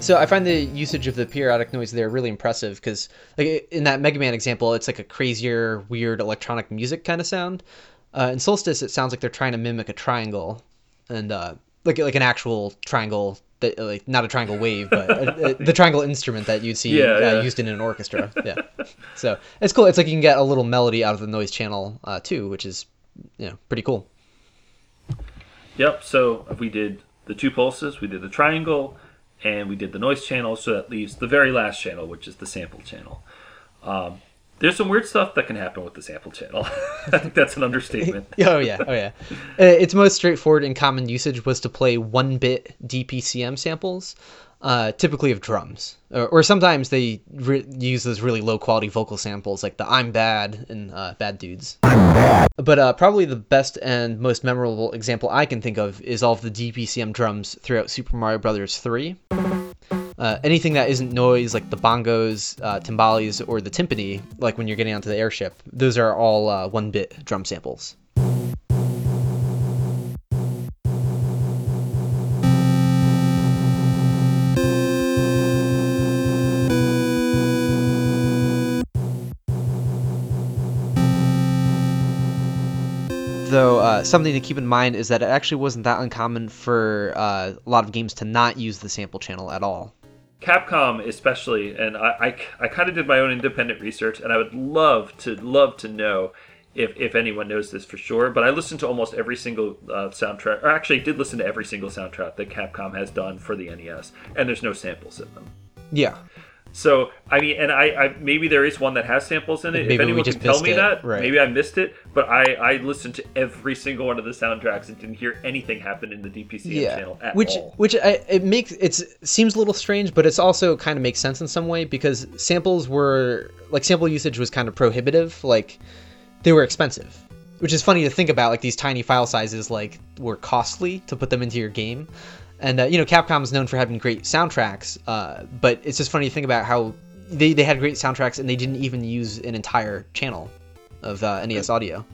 So I find the usage of the periodic noise there really impressive because, like in that Mega Man example, it's like a crazier, weird electronic music kind of sound. Uh, in Solstice, it sounds like they're trying to mimic a triangle, and uh, like like an actual triangle that like not a triangle wave, but a, a, [LAUGHS] the triangle instrument that you'd see yeah, uh, used in an orchestra. Yeah, so it's cool. It's like you can get a little melody out of the noise channel uh, too, which is you know pretty cool. Yep. So we did the two pulses, we did the triangle, and we did the noise channel. So that leaves the very last channel, which is the sample channel. Um, there's some weird stuff that can happen with the sample channel. [LAUGHS] I think that's an understatement. [LAUGHS] oh yeah, oh yeah. Uh, its most straightforward and common usage was to play one-bit DPCM samples, uh, typically of drums, or, or sometimes they re- use those really low-quality vocal samples, like the "I'm Bad" and uh, "Bad Dudes." Bad. But uh, probably the best and most memorable example I can think of is all of the DPCM drums throughout Super Mario Bros. 3. Uh, anything that isn't noise, like the bongos, uh, timbales, or the timpani, like when you're getting onto the airship, those are all uh, one bit drum samples. Though uh, something to keep in mind is that it actually wasn't that uncommon for uh, a lot of games to not use the sample channel at all. Capcom, especially, and I, I, I kind of did my own independent research, and I would love to love to know if, if anyone knows this for sure. But I listened to almost every single uh, soundtrack, or actually did listen to every single soundtrack that Capcom has done for the NES, and there's no samples in them. Yeah. So I mean, and I, I maybe there is one that has samples in it. Maybe if anyone can tell me it. that, right. maybe I missed it. But I I listened to every single one of the soundtracks and didn't hear anything happen in the DPCM yeah. channel at which, all. Which I, it makes it seems a little strange, but it's also kind of makes sense in some way because samples were like sample usage was kind of prohibitive. Like they were expensive, which is funny to think about. Like these tiny file sizes like were costly to put them into your game. And uh, you know, Capcom is known for having great soundtracks, uh, but it's just funny to think about how they, they had great soundtracks and they didn't even use an entire channel of uh, NES audio.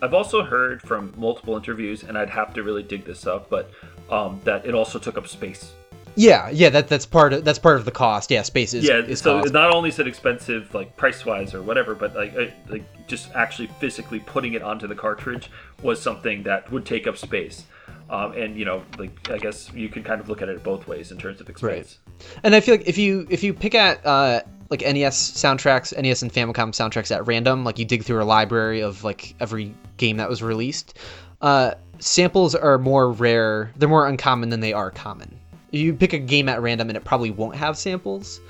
I've also heard from multiple interviews, and I'd have to really dig this up, but um, that it also took up space. Yeah, yeah, that that's part of that's part of the cost. Yeah, space is yeah. Is so cost. not only is it expensive, like price wise or whatever, but like like just actually physically putting it onto the cartridge was something that would take up space. Um, and you know, like I guess you can kind of look at it both ways in terms of experience. Right. And I feel like if you if you pick at uh, like NES soundtracks, NES and Famicom soundtracks at random, like you dig through a library of like every game that was released, uh, samples are more rare. They're more uncommon than they are common. You pick a game at random and it probably won't have samples.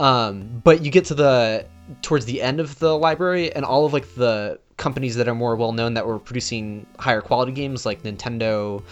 Um, but you get to the towards the end of the library and all of like the companies that are more well known that were producing higher quality games like Nintendo,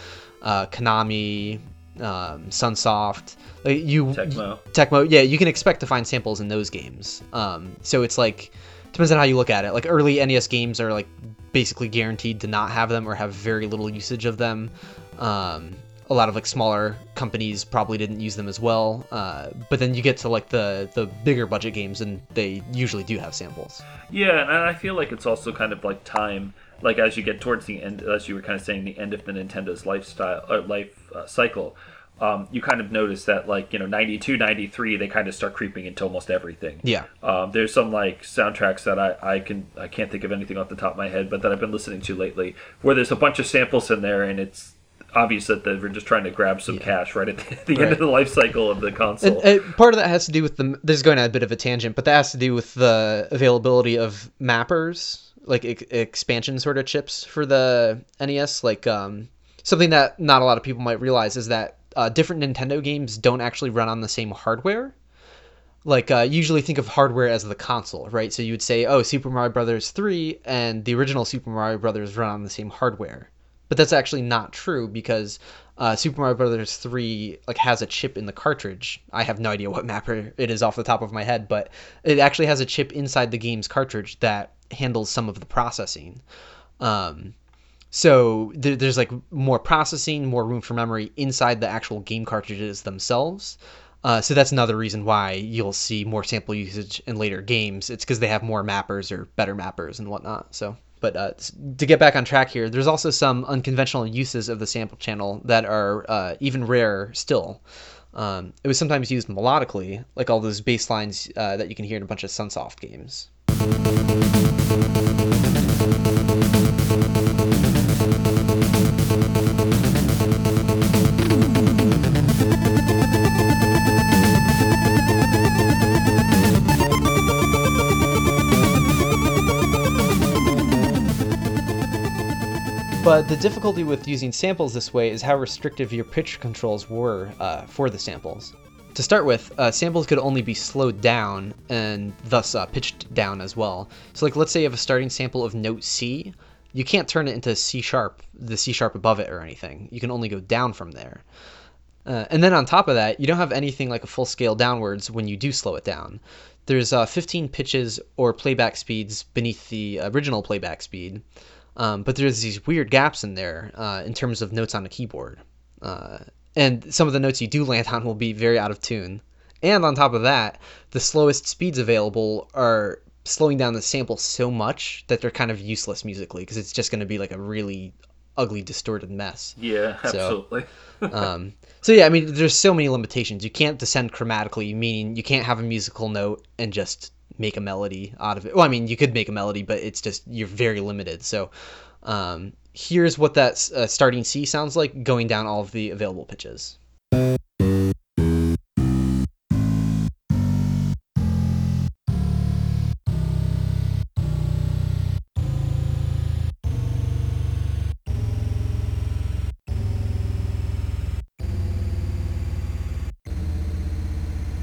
uh, Konami, um, Sunsoft, like you Tecmo. Tecmo, yeah, you can expect to find samples in those games. Um, so it's like depends on how you look at it. Like early NES games are like basically guaranteed to not have them or have very little usage of them. Um, a lot of like smaller companies probably didn't use them as well. Uh, but then you get to like the the bigger budget games and they usually do have samples. Yeah, and I feel like it's also kind of like time. Like as you get towards the end, as you were kind of saying, the end of the Nintendo's lifestyle uh, life uh, cycle, um, you kind of notice that like you know 92 93 they kind of start creeping into almost everything Yeah. um, there's some like soundtracks that I, I can i can't think of anything off the top of my head but that i've been listening to lately where there's a bunch of samples in there and it's obvious that they're just trying to grab some Yeah. cash right at the, [LAUGHS] the Right. end of the life cycle of the console And uh, part of that has to do with the. This is going on a bit of a tangent, but that has to do with the availability of mappers, like ex- expansion sort of chips for the NES. Like um, something that not a lot of people might realize is that uh, different Nintendo games don't actually run on the same hardware. Like uh, you usually think of hardware as the console, right? So you would say, "Oh, Super Mario Brothers 3 and the original Super Mario Brothers run on the same hardware." But that's actually not true because uh, Super Mario Brothers 3 like has a chip in the cartridge. I have no idea what mapper it is off the top of my head, but it actually has a chip inside the game's cartridge that handles some of the processing. Um, so there, there's like more processing, more room for memory inside the actual game cartridges themselves. Uh, so that's another reason why you'll see more sample usage in later games. It's because they have more mappers or better mappers and whatnot. So, but uh, to get back on track here, there's also some unconventional uses of the sample channel that are uh, even rarer still. Um, it was sometimes used melodically, like all those bass lines uh, that you can hear in a bunch of Sunsoft games. But the difficulty with using samples this way is how restrictive your pitch controls were uh, for the samples. To start with, uh, samples could only be slowed down and thus uh, pitched down as well. So, like, let's say you have a starting sample of note C, you can't turn it into C sharp, the C sharp above it or anything. You can only go down from there. Uh, and then on top of that, you don't have anything like a full scale downwards when you do slow it down. There's uh, 15 pitches or playback speeds beneath the original playback speed, um, but there's these weird gaps in there uh, in terms of notes on a keyboard. Uh, and some of the notes you do land on will be very out of tune. And on top of that, the slowest speeds available are slowing down the sample so much that they're kind of useless musically because it's just going to be like a really ugly, distorted mess. Yeah, absolutely. So, [LAUGHS] um, so yeah, I mean, there's so many limitations. You can't descend chromatically, meaning you can't have a musical note and just make a melody out of it. Well, I mean, you could make a melody, but it's just you're very limited. So, um, here's what that uh, starting C sounds like going down all of the available pitches.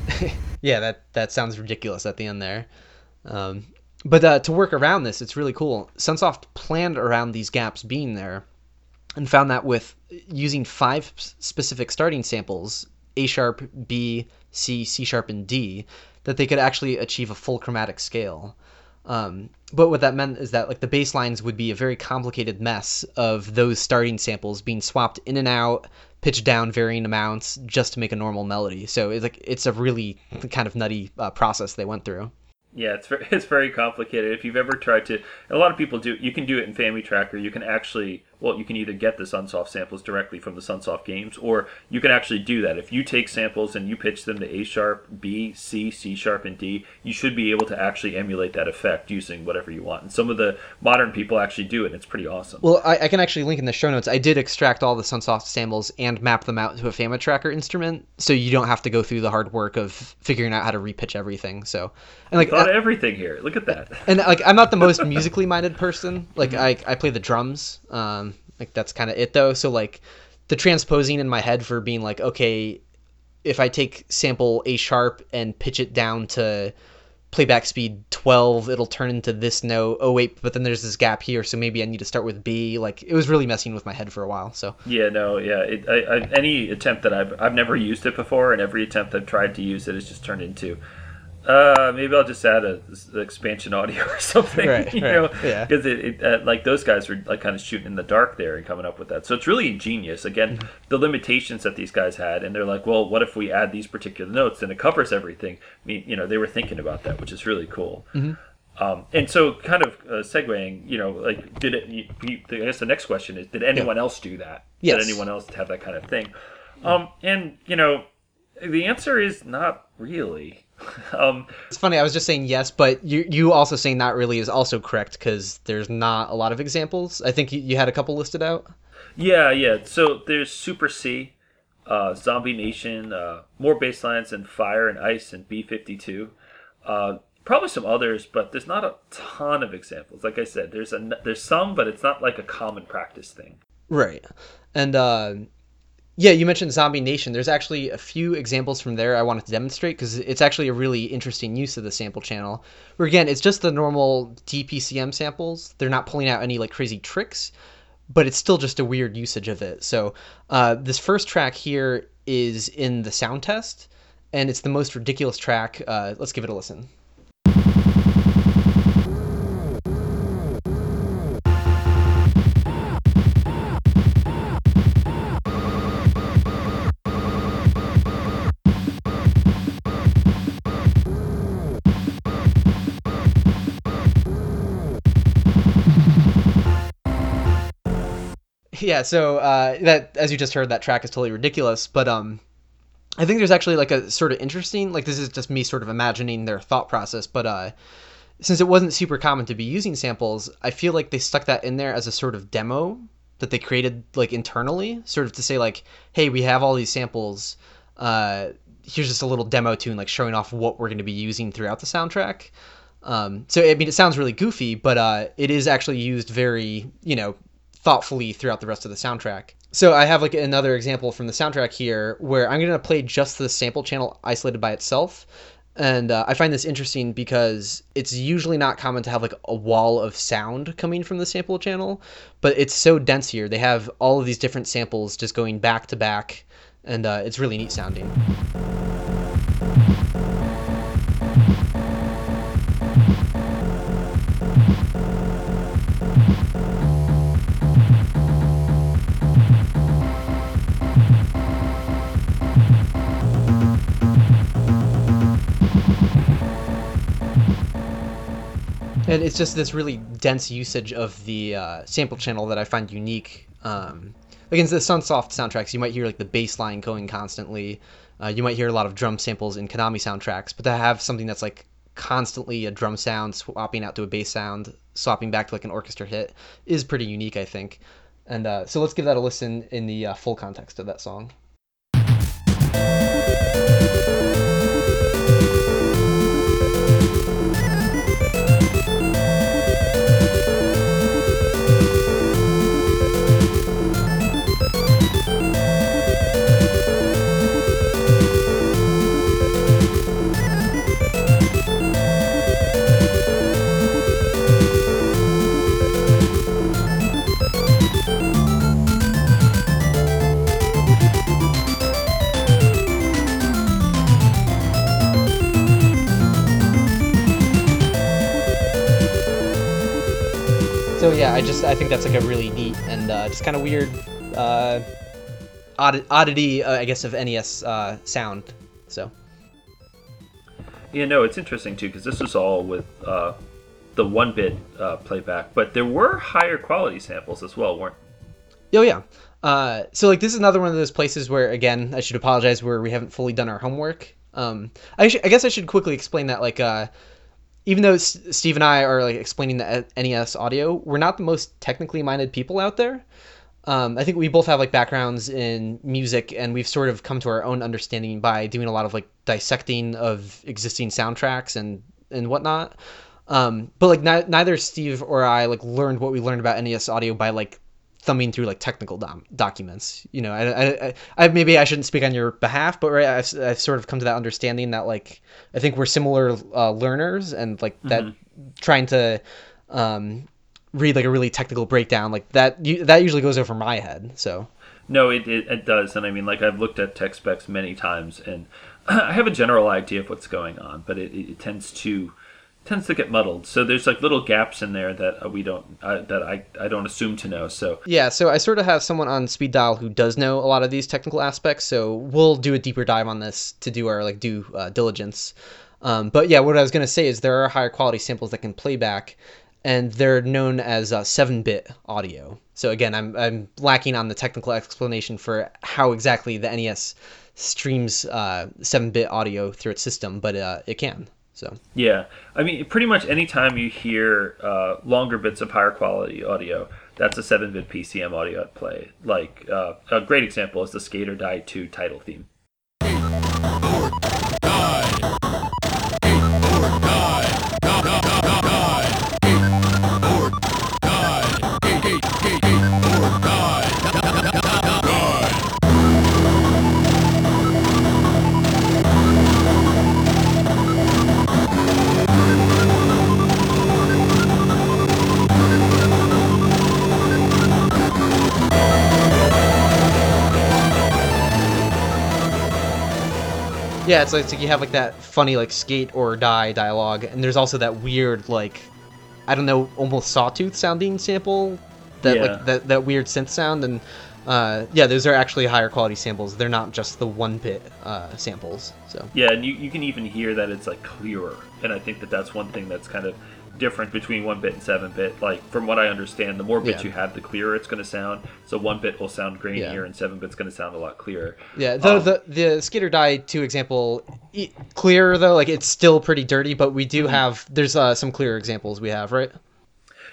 [LAUGHS] yeah, that that sounds ridiculous at the end there. Um, but uh, to work around this, it's really cool. Sunsoft planned around these gaps being there, and found that with using five specific starting samples A sharp, B, C, C sharp, and D, that they could actually achieve a full chromatic scale. Um, but what that meant is that like the bass lines would be a very complicated mess of those starting samples being swapped in and out, pitched down varying amounts just to make a normal melody. So it's like it's a really kind of nutty uh, process they went through. Yeah, it's very, [LAUGHS] it's very complicated. If you've ever tried to, a lot of people do. You can do it in FamiTracker. You can actually, well, you can either get the Sunsoft samples directly from the Sunsoft games, or you can actually do that. If you take samples and you pitch them to A sharp, B, C, C sharp, and D, you should be able to actually emulate that effect using whatever you want. And some of the modern people actually do it. and It's pretty awesome. Well, I, I can actually link in the show notes. I did extract all the Sunsoft samples and map them out to a FamiTracker instrument, so you don't have to go through the hard work of figuring out how to repitch everything. So, and like thought uh, everything here. Look at that. And like, I'm not the most [LAUGHS] musically minded person. Like, mm-hmm. I I play the drums. Um, like that's kind of it though. So like, the transposing in my head for being like, okay, if I take sample A sharp and pitch it down to playback speed 12 it'll turn into this note. Oh wait but then there's this gap here so maybe i need to start with b. Like it was really messing with my head for a while so. Yeah no yeah. It, I, I, any attempt that I've, I've never used it before and every attempt i've tried to use it has just turned into uh, maybe I'll just add a, a expansion audio [LAUGHS] or something, right, you right. know, because yeah. it, it uh, like those guys were like kind of shooting in the dark there and coming up with that. So it's really ingenious. Again, mm-hmm. the limitations that these guys had, and they're like, well, what if we add these particular notes and it covers everything? I mean, you know, they were thinking about that, which is really cool. Mm-hmm. Um, and so, kind of uh, segueing, you know, like, did it? You, you, I guess the next question is, did anyone yeah. else do that? Yes. Did anyone else have that kind of thing? Um, and you know, the answer is not really. [LAUGHS] um, it's funny. I was just saying yes, but you you also saying not really is also correct because there's not a lot of examples. I think you, you had a couple listed out. Yeah, yeah. So there's Super C, uh, Zombie Nation, uh, more baselines and Fire and Ice and B52. Uh, probably some others, but there's not a ton of examples. Like I said, there's a there's some, but it's not like a common practice thing. Right, and uh, yeah, you mentioned Zombie Nation. There's actually a few examples from there I wanted to demonstrate because it's actually a really interesting use of the sample channel. Where again, it's just the normal DPCM samples. They're not pulling out any like crazy tricks, but it's still just a weird usage of it. So uh, this first track here is in the sound test, and it's the most ridiculous track. Uh, let's give it a listen. Yeah, so uh, that as you just heard, that track is totally ridiculous. But um, I think there's actually like a sort of interesting, like this is just me sort of imagining their thought process. But uh, since it wasn't super common to be using samples, I feel like they stuck that in there as a sort of demo that they created like internally, sort of to say like, hey, we have all these samples. Uh, here's just a little demo tune, like showing off what we're going to be using throughout the soundtrack. Um, so I mean, it sounds really goofy, but uh, it is actually used very, you know, thoughtfully throughout the rest of the soundtrack. So I have like another example from the soundtrack here where I'm going to play just the sample channel isolated by itself. And uh, I find this interesting because it's usually not common to have like a wall of sound coming from the sample channel, but it's so dense here. They have all of these different samples just going back to back, and uh, it's really neat sounding. And it's just this really dense usage of the uh, sample channel that I find unique. Um, against the Sunsoft soundtracks, you might hear like the bass line going constantly. Uh, you might hear a lot of drum samples in Konami soundtracks, but to have something that's like constantly a drum sound swapping out to a bass sound, swapping back to like an orchestra hit is pretty unique, I think. And uh, so let's give that a listen in the uh, full context of that song. Just I think that's like a really neat and uh, just kind of weird uh, odd- oddity, uh, I guess, of NES uh, sound. So Yeah, no, it's interesting too because this was all with uh, the one bit uh, playback, but there were higher quality samples as well, weren't? oh yeah. Uh, so like this is another one of those places where again I should apologize where we haven't fully done our homework. Um, I, sh- I guess I should quickly explain that like uh, even though Steve and I are like explaining the NES audio, we're not the most technically minded people out there. Um, I think we both have like backgrounds in music, and we've sort of come to our own understanding by doing a lot of like dissecting of existing soundtracks and and whatnot. Um, but like ni- neither Steve or I like learned what we learned about NES audio by like thumbing through like technical dom- documents. You know, I, I, I, maybe I shouldn't speak on your behalf, but right, I've, I've sort of come to that understanding that like I think we're similar uh, learners, and like that trying to um, read like a really technical breakdown like that you, that usually goes over my head. So No, it, it, it does, and I mean, like I've looked at tech specs many times, and [CLEARS THROAT] I have a general idea of what's going on, but it, it tends to tends to get muddled. So there's like little gaps in there that uh, we don't uh, that I, I don't assume to know. So yeah, so I sort of have someone on speed dial who does know a lot of these technical aspects. So we'll do a deeper dive on this to do our like due uh, diligence. Um, but yeah, what I was gonna say is there are higher quality samples that can play back, and they're known as uh, 7-bit audio. So again, I'm I'm lacking on the technical explanation for how exactly the NES streams uh, 7-bit audio through its system, but it can. So yeah, I mean, pretty much anytime you hear uh, longer bits of higher quality audio, that's a 7-bit PCM audio at play. Like uh, a great example is the Skate or Die 2 title theme. Yeah, it's like, it's like you have like that funny like skate or die dialogue, and there's also that weird like, I don't know, almost sawtooth sounding sample, that Yeah. like that that weird synth sound, and uh, yeah, those are actually higher quality samples. They're not just the one bit uh, samples. So Yeah, and you, you can even hear that it's like clearer, and I think that that's one thing that's kind of different between one bit and seven bit. Like from what I understand, the more bits Yeah. you have, the clearer it's going to sound. So one bit will sound grainier, Yeah. and seven bit's going to sound a lot clearer. yeah, the Um, the the Skate or Die two example, e- clearer though, like it's still pretty dirty, but we do have there's uh, some clearer examples we have, right?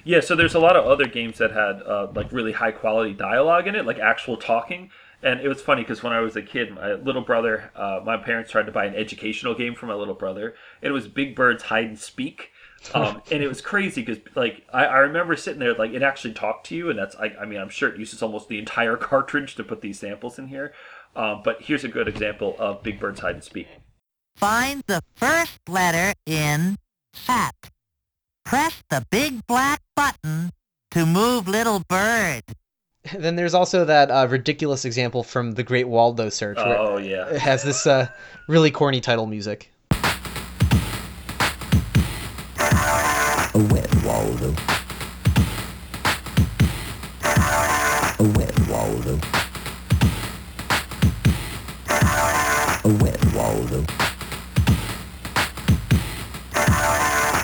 Yeah, so there's a lot of other games that had uh, like really high quality dialogue in it, like actual talking. And it was funny because when I was a kid, my little brother, uh, my parents tried to buy an educational game for my little brother. It was Big Bird's Hide and Speak. Um, [LAUGHS] and it was crazy because like I, I remember sitting there like it actually talked to you, and that's I, I mean I'm sure it uses almost the entire [LAUGHS] cartridge to put these samples in here. Um, but here's a good example of Big Bird's hide and speak. Find the first letter in fat. Press the big black button to move little bird. [LAUGHS] Then there's also that uh, ridiculous example from the Great Waldo search where yeah, it has this uh, really corny title music. A wet Waldo. A wet Waldo. A wet Waldo.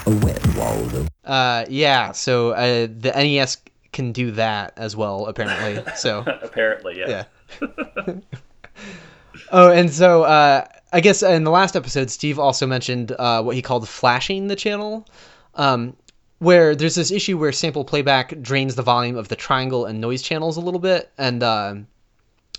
A wet Waldo. Uh, yeah, so uh, the NES can do that as well, apparently. So [LAUGHS] apparently yeah. yeah. [LAUGHS] oh, and so uh, I guess in the last episode, Steve also mentioned uh, what he called flashing the channel, um, where there's this issue where sample playback drains the volume of the triangle and noise channels a little bit, and uh,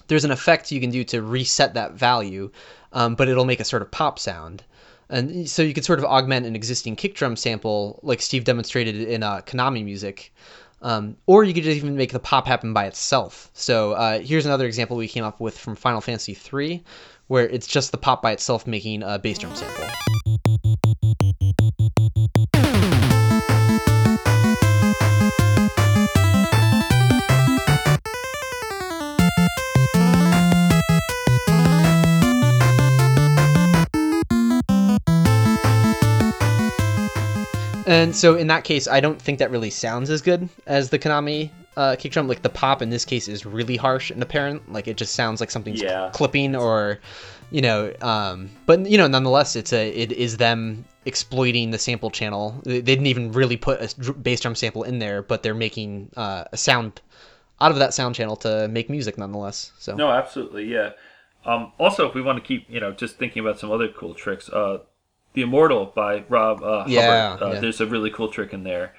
there's an effect you can do to reset that value, um, but it'll make a sort of pop sound. And so you could sort of augment an existing kick drum sample, like Steve demonstrated in uh, Konami music, um, or you could just even make the pop happen by itself. So uh, here's another example we came up with from Final Fantasy III, where it's just the pop by itself making a bass drum sample. And so in that case, I don't think that really sounds as good as the Konami uh, kick drum. Like the pop in this case is really harsh and apparent. Like it just sounds like something's Yeah. clipping or, you know. Um, but you know, nonetheless, it's a it is them exploiting the sample channel. They didn't even really put a bass drum sample in there, but they're making uh, a sound out of that sound channel to make music nonetheless. So No, absolutely, yeah. Um, also, if we want to keep, you know, just thinking about some other cool tricks, uh, "The Immortal" by Rob uh, Yeah, Hubbard. Uh, yeah. There's a really cool trick in there,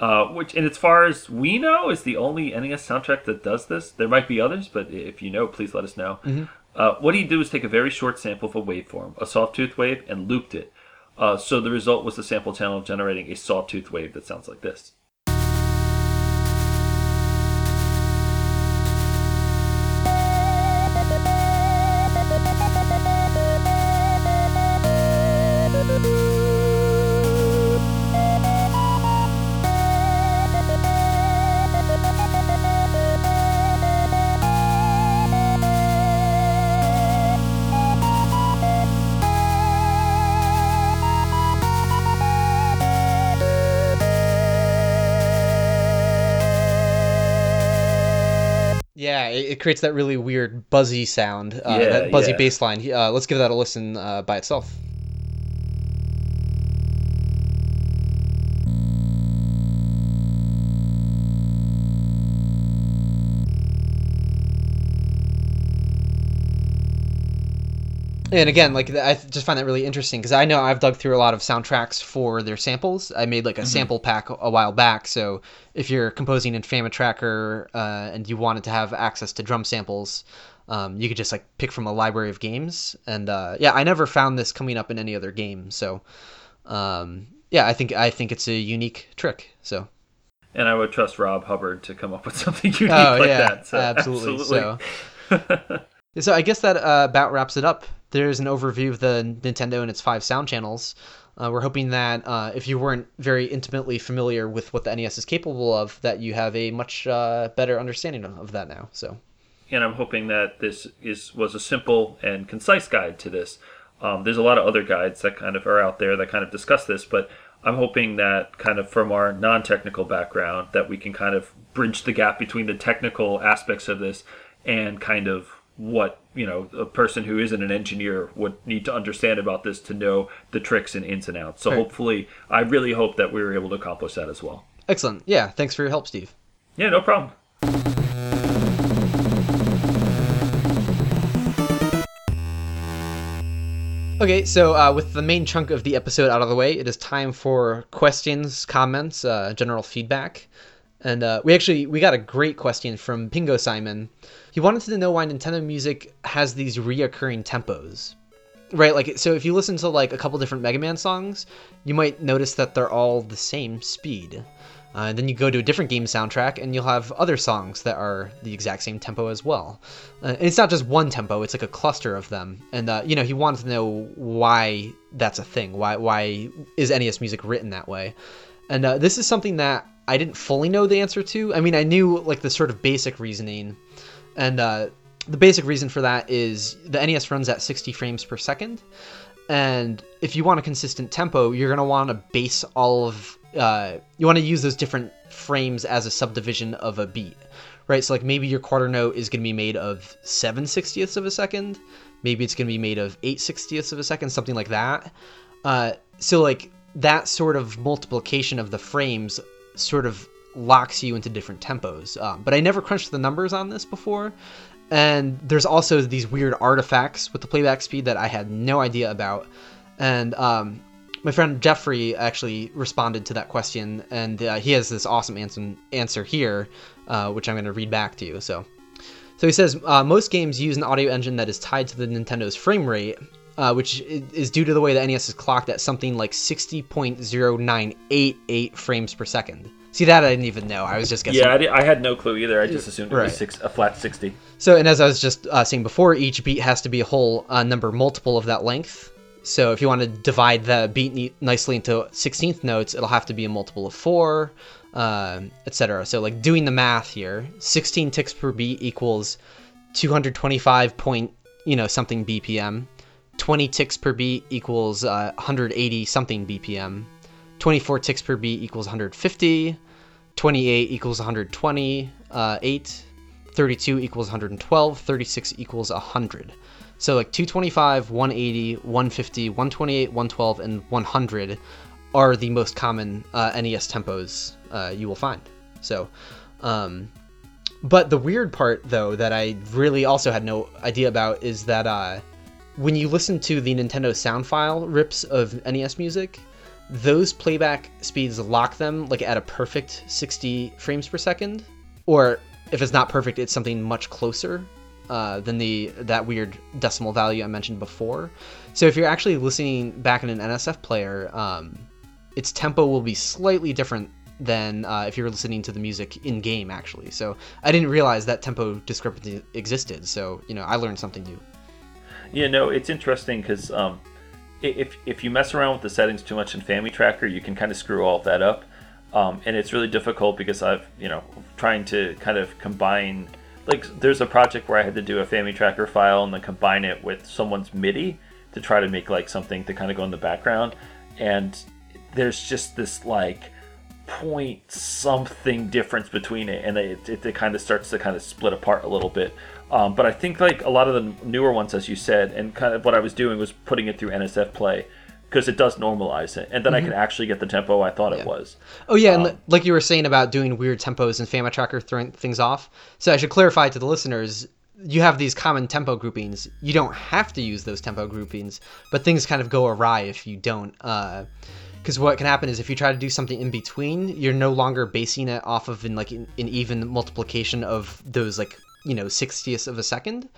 uh, which, and as far as we know, is the only NES soundtrack that does this. There might be others, but if you know, please let us know. Mm-hmm. Uh, what he did was take a very short sample of a waveform, a sawtooth wave, and looped it. Uh, so the result was the sample channel generating a sawtooth wave that sounds like this. Creates that really weird buzzy sound, uh, Yeah, that buzzy yeah. bass line. Uh, let's give that a listen uh, by itself. And again, like I just find that really interesting because I know I've dug through a lot of soundtracks for their samples. I made like a sample pack a while back, so if you're composing in Famitracker uh, and you wanted to have access to drum samples, um, you could just like pick from a library of games. And uh, yeah, I never found this coming up in any other game, so um, yeah, I think I think it's a unique trick. So And I would trust Rob Hubbard to come up with [LAUGHS] something unique oh like yeah, that. So, absolutely. absolutely. So. [LAUGHS] So I guess that uh, about wraps it up. There's an overview of the Nintendo and its five sound channels. Uh, we're hoping that uh, if you weren't very intimately familiar with what the NES is capable of, that you have a much uh, better understanding of that now. So and I'm hoping that this is was a simple and concise guide to this. Um, there's a lot of other guides that kind of are out there that kind of discuss this, but I'm hoping that kind of from our non-technical background that we can kind of bridge the gap between the technical aspects of this and kind of what you know a person who isn't an engineer would need to understand about this to know the tricks and ins and outs. So Right. hopefully, I really hope that we were able to accomplish that as well. excellent. Yeah, thanks for your help, Steve. Yeah, no problem. Okay, so uh, with the main chunk of the episode out of the way, it is time for questions, comments, uh, general feedback. And uh, we actually we got a great question from Pingo Simon. He wanted to know why Nintendo music has these reoccurring tempos. right? Like, so if you listen to like a couple different Mega Man songs, you might notice that they're all the same speed. Uh, and then you go to a different game soundtrack, and you'll have other songs that are the exact same tempo as well. Uh, and it's not just one tempo; it's like a cluster of them. And uh, you know, he wanted to know why that's a thing. Why why is NES music written that way? And uh, this is something that I didn't fully know the answer to. I mean, I knew like the sort of basic reasoning, and uh, the basic reason for that is the NES runs at 60 frames per second, and if you want a consistent tempo, you're gonna want to base all of uh, you want to use those different frames as a subdivision of a beat, right? So like maybe your quarter note is gonna be made of seven sixtieths of a second, maybe it's gonna be made of eight sixtieths of a second, something like that. Uh, so like that sort of multiplication of the frames sort of locks you into different tempos. Um, but I never crunched the numbers on this before. And there's also these weird artifacts with the playback speed that I had no idea about. And um, my friend Jeffrey actually responded to that question, and uh, he has this awesome answer, answer here, uh, which I'm going to read back to you. So, so he says uh, most games use an audio engine that is tied to the Nintendo's frame rate, uh, which is due to the way the NES is clocked at something like 60.0988 frames per second. See that I didn't even know. I was just guessing. Yeah, I, I had no clue either. I just assumed it Right. was six, a flat 60. So, and as I was just uh, saying before, each beat has to be a whole uh, number multiple of that length. So, if you want to divide the beat ne- nicely into 16th notes, it'll have to be a multiple of four, um, etc. So, like doing the math here, 16 ticks per beat equals 225 point, you know, something BPM. 20 ticks per beat equals uh, 180 something BPM. 24 ticks per beat equals 150. 28 equals 120. Uh, 8. 32 equals 112, 36 equals 100. So like 225, 180, 150, 128, 112, and 100 are the most common uh, NES tempos uh, you will find. So, um, but the weird part though that I really also had no idea about is that uh, when you listen to the Nintendo sound file rips of NES music, those playback speeds lock them like at a perfect 60 frames per second, or if it's not perfect, it's something much closer uh, than the that weird decimal value I mentioned before. So if you're actually listening back in an NSF player, um, its tempo will be slightly different than uh, if you're listening to the music in game actually. So I didn't realize that tempo discrepancy existed. So you know I learned something new. Yeah, no, it's interesting because um, if if you mess around with the settings too much in FamiTracker, you can kind of screw all of that up, um, and it's really difficult because I've you know trying to kind of combine. Like, there's a project where I had to do a FamiTracker file and then combine it with someone's MIDI to try to make like something to kind of go in the background, and there's just this like point something difference between it, and it, it, it kind of starts to kind of split apart a little bit. Um, but I think like a lot of the newer ones, as you said, and kind of what I was doing was putting it through NSF Play because it does normalize it, and then I mm-hmm. can actually get the tempo I thought it was. Oh yeah, and um, like you were saying about doing weird tempos and FamiTracker throwing things off. So I should clarify to the listeners: you have these common tempo groupings. You don't have to use those tempo groupings, but things kind of go awry if you don't. Uh, because what can happen is if you try to do something in between, you're no longer basing it off of an like an, an even multiplication of those like you know sixtieths of a second.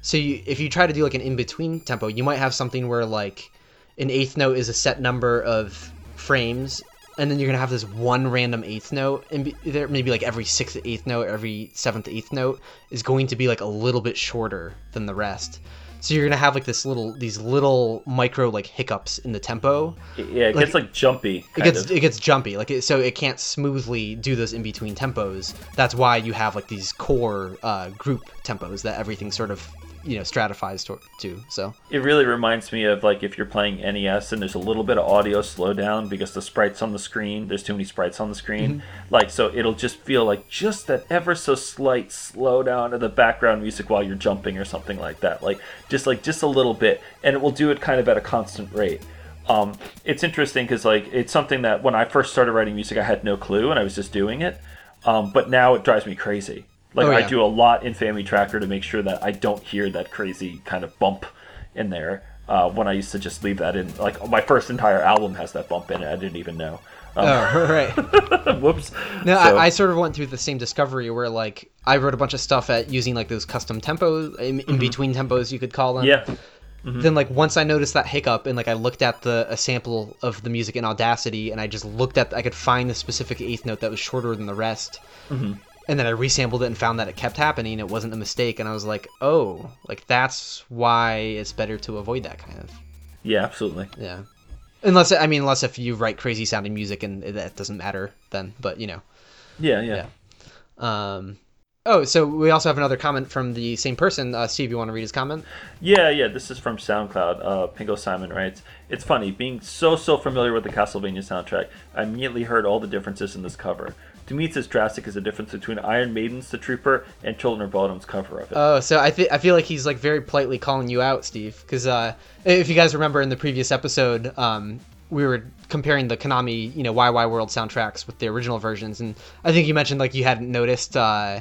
So you, if you try to do like an in between tempo, you might have something where like an eighth note is a set number of frames and then you're gonna have this one random eighth note and there maybe like every sixth eighth note every seventh eighth note is going to be like a little bit shorter than the rest so you're gonna have like this little these little micro like hiccups in the tempo Yeah, it Like- gets like jumpy. it gets of. it gets jumpy like it, so it can't smoothly do those in between tempos that's why you have like these core uh, group tempos that everything sort of you know stratifies to, to so It really reminds me of like if you're playing NES and there's a little bit of audio slowdown because the sprites on the screen, there's too many sprites on the screen. Like so it'll just feel like just that ever so slight slowdown of the background music while you're jumping or something like that. Like just like just a little bit and it will do it kind of at a constant rate. Um, it's interesting because like it's something that when I first started writing music I had no clue and I was just doing it. Um, but now it drives me crazy. Like Oh, I do a lot in FamiTracker to make sure that I don't hear that crazy kind of bump in there. Uh, when I used to just leave that in, like my first entire album has that bump in it. I didn't even know. Um, oh [LAUGHS] right [LAUGHS] whoops. No, So- I, I sort of went through the same discovery where like I wrote a bunch of stuff at using like those custom tempos in, in between tempos you could call them. Mm-hmm. yeah, then like once I noticed that hiccup and like I looked at the a sample of the music in Audacity and I just looked at I could find the specific eighth note that was shorter than the rest. And then I resampled it and found that it kept happening. It wasn't a mistake, and I was like, "Oh, like that's why it's better to avoid that kind of." Yeah, absolutely. Yeah. Unless I mean, unless if you write crazy sounding music and that doesn't matter, then. But you know. Yeah, yeah. Um. Oh, so we also have another comment from the same person. Uh, Steve, you want to read his comment? Yeah, yeah, this is from SoundCloud. Uh, Pingo Simon writes, It's funny, being so, so familiar with the Castlevania soundtrack, I immediately heard all the differences in this cover. To me, it's as drastic as the difference between Iron Maiden's The Trooper and Children of Bodom's cover of it. Oh, so I th- I feel like he's like very politely calling you out, Steve, because uh, if you guys remember in the previous episode, um, we were comparing the Konami, you know, Wai Wai World soundtracks with the original versions, and I think you mentioned like you hadn't noticed uh,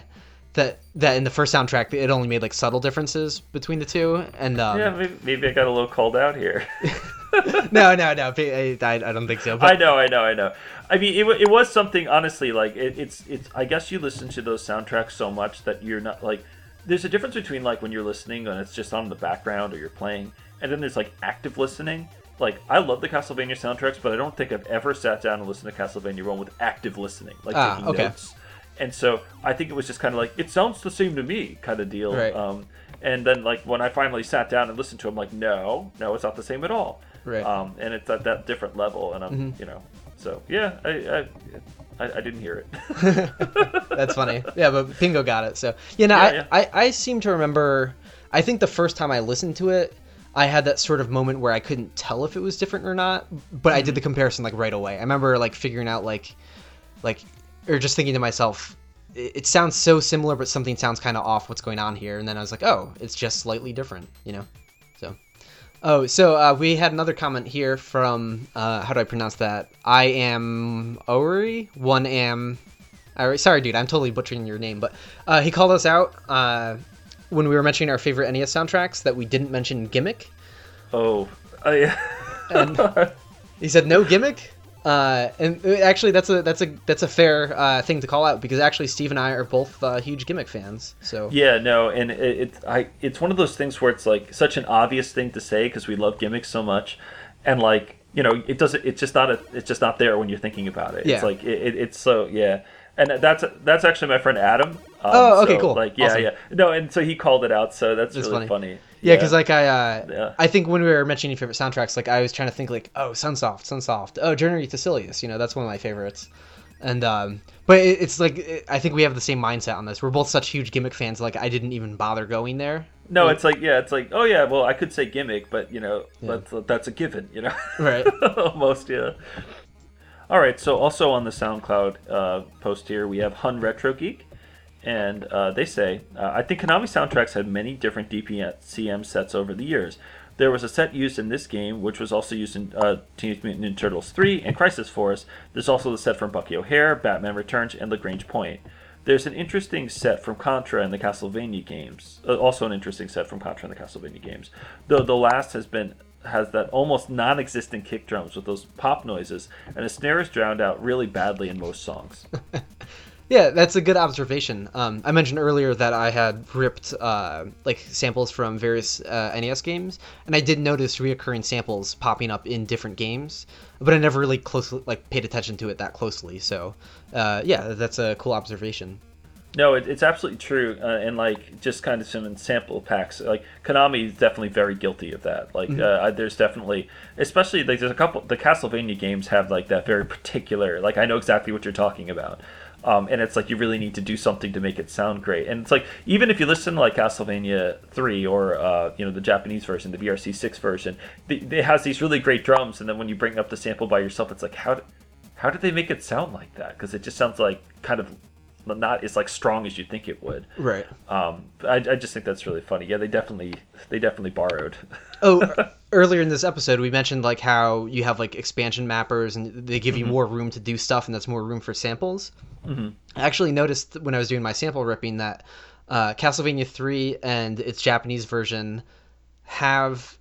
that that in the first soundtrack it only made like subtle differences between the two, and um, yeah, maybe, maybe I got a little called out here. [LAUGHS] [LAUGHS] no, no, no, I, I, I don't think so. But I know, I know, I know. I mean, it, it was something. Honestly, like it, it's it's. I guess you listen to those soundtracks so much that you're not like. There's a difference between like when you're listening and it's just on the background or you're playing, and then there's like active listening. Like I love the Castlevania soundtracks, but I don't think I've ever sat down and listened to Castlevania One with active listening, like Ah, taking okay. notes. And so I think it was just kind of like it sounds the same to me, kind of deal. Right. Um, and then like when I finally sat down and listened to, it, I'm like, no, no, it's not the same at all. Right. Mm-hmm. Um, and it's at that different level, and I'm, you know, so yeah, I, I, I, I didn't hear it. [LAUGHS] That's funny. Yeah, but Pingo got it. So you know, Yeah, I, yeah. I I seem to remember. I think the first time I listened to it, I had that sort of moment where I couldn't tell if it was different or not. But I Mm-hmm. did the comparison like right away. I remember like figuring out like, like, or just thinking to myself, it, it sounds so similar, but something sounds kind of off. What's going on here? And then I was like, oh, it's just slightly different. You know. Oh, so uh, we had another comment here from uh, how do I pronounce that? I am Ori. One am. Sorry, dude, I'm totally butchering your name, but uh, he called us out uh, when we were mentioning our favorite NES soundtracks that we didn't mention gimmick. oh, I, And [LAUGHS] he said no gimmick. Uh, and uh, actually, that's a that's a that's a fair uh, thing to call out because actually, Steve and I are both uh, huge gimmick fans. So yeah, no, and it, it, I, it's one of those things where it's like such an obvious thing to say because we love gimmicks so much, and like you know, it doesn't. It's just not a. It's just not there when you're thinking about it. Yeah. It's like it, it, it's so yeah. And that's that's actually my friend Adam. Um, Oh, okay, so, cool. Like, yeah, Awesome. yeah. No, and so he called it out, so that's, That's really funny. funny. Yeah, because like I, uh, Yeah. I think when we were mentioning favorite soundtracks, like I was trying to think like, oh, Sunsoft, Sunsoft, oh, Journey to Silius, you know, that's one of my favorites. And um, but it, it's like it, I think we have the same mindset on this. We're both such huge gimmick fans. Like I didn't even bother going there. No, it's like yeah, it's like oh yeah, well I could say gimmick, but you know that's that's a given, you know. Right. [LAUGHS] Almost yeah. All right, so also on the SoundCloud uh, post here we have Hun Retro Geek, and uh, they say uh, I think Konami soundtracks had many different DPCM sets over the years. There was a set used in this game, which was also used in uh, Teenage Mutant Ninja Turtles 3 and Crisis Force. There's also the set from Bucky O'Hare, Batman Returns, and Lagrange Point. There's an interesting set from Contra in the Castlevania games. Uh, also, an interesting set from Contra in the Castlevania games. Though the last has been has that almost non-existent kick drums with those pop noises, and the snare is drowned out really badly in most songs. [LAUGHS] Yeah, that's a good observation. Um, I mentioned earlier that I had ripped uh, like samples from various uh, NES games, and I did notice reoccurring samples popping up in different games, but I never really closely like paid attention to it that closely. So, uh, yeah, that's a cool observation. No, it, it's absolutely true, uh, and like just kind of some sample packs. Like Konami is definitely very guilty of that. Like uh, there's definitely, especially like there's a couple. The Castlevania games have like that very particular. Like I know exactly what you're talking about. Um, and it's like you really need to do something to make it sound great. And it's like even if you listen to like Castlevania three or uh, you know the Japanese version, the VRC six version, they, it has these really great drums. And then when you bring up the sample by yourself, it's like how, d- how did they make it sound like that? Because it just sounds like kind of not as like strong as you think it would. Right. Um, I, I just think that's really funny. Yeah, they definitely they definitely borrowed. Oh, [LAUGHS] earlier in this episode, we mentioned like how you have like expansion mappers, and they give you more room to do stuff, and that's more room for samples. Mm-hmm. I actually noticed when I was doing my sample ripping that uh, Castlevania three and its Japanese version have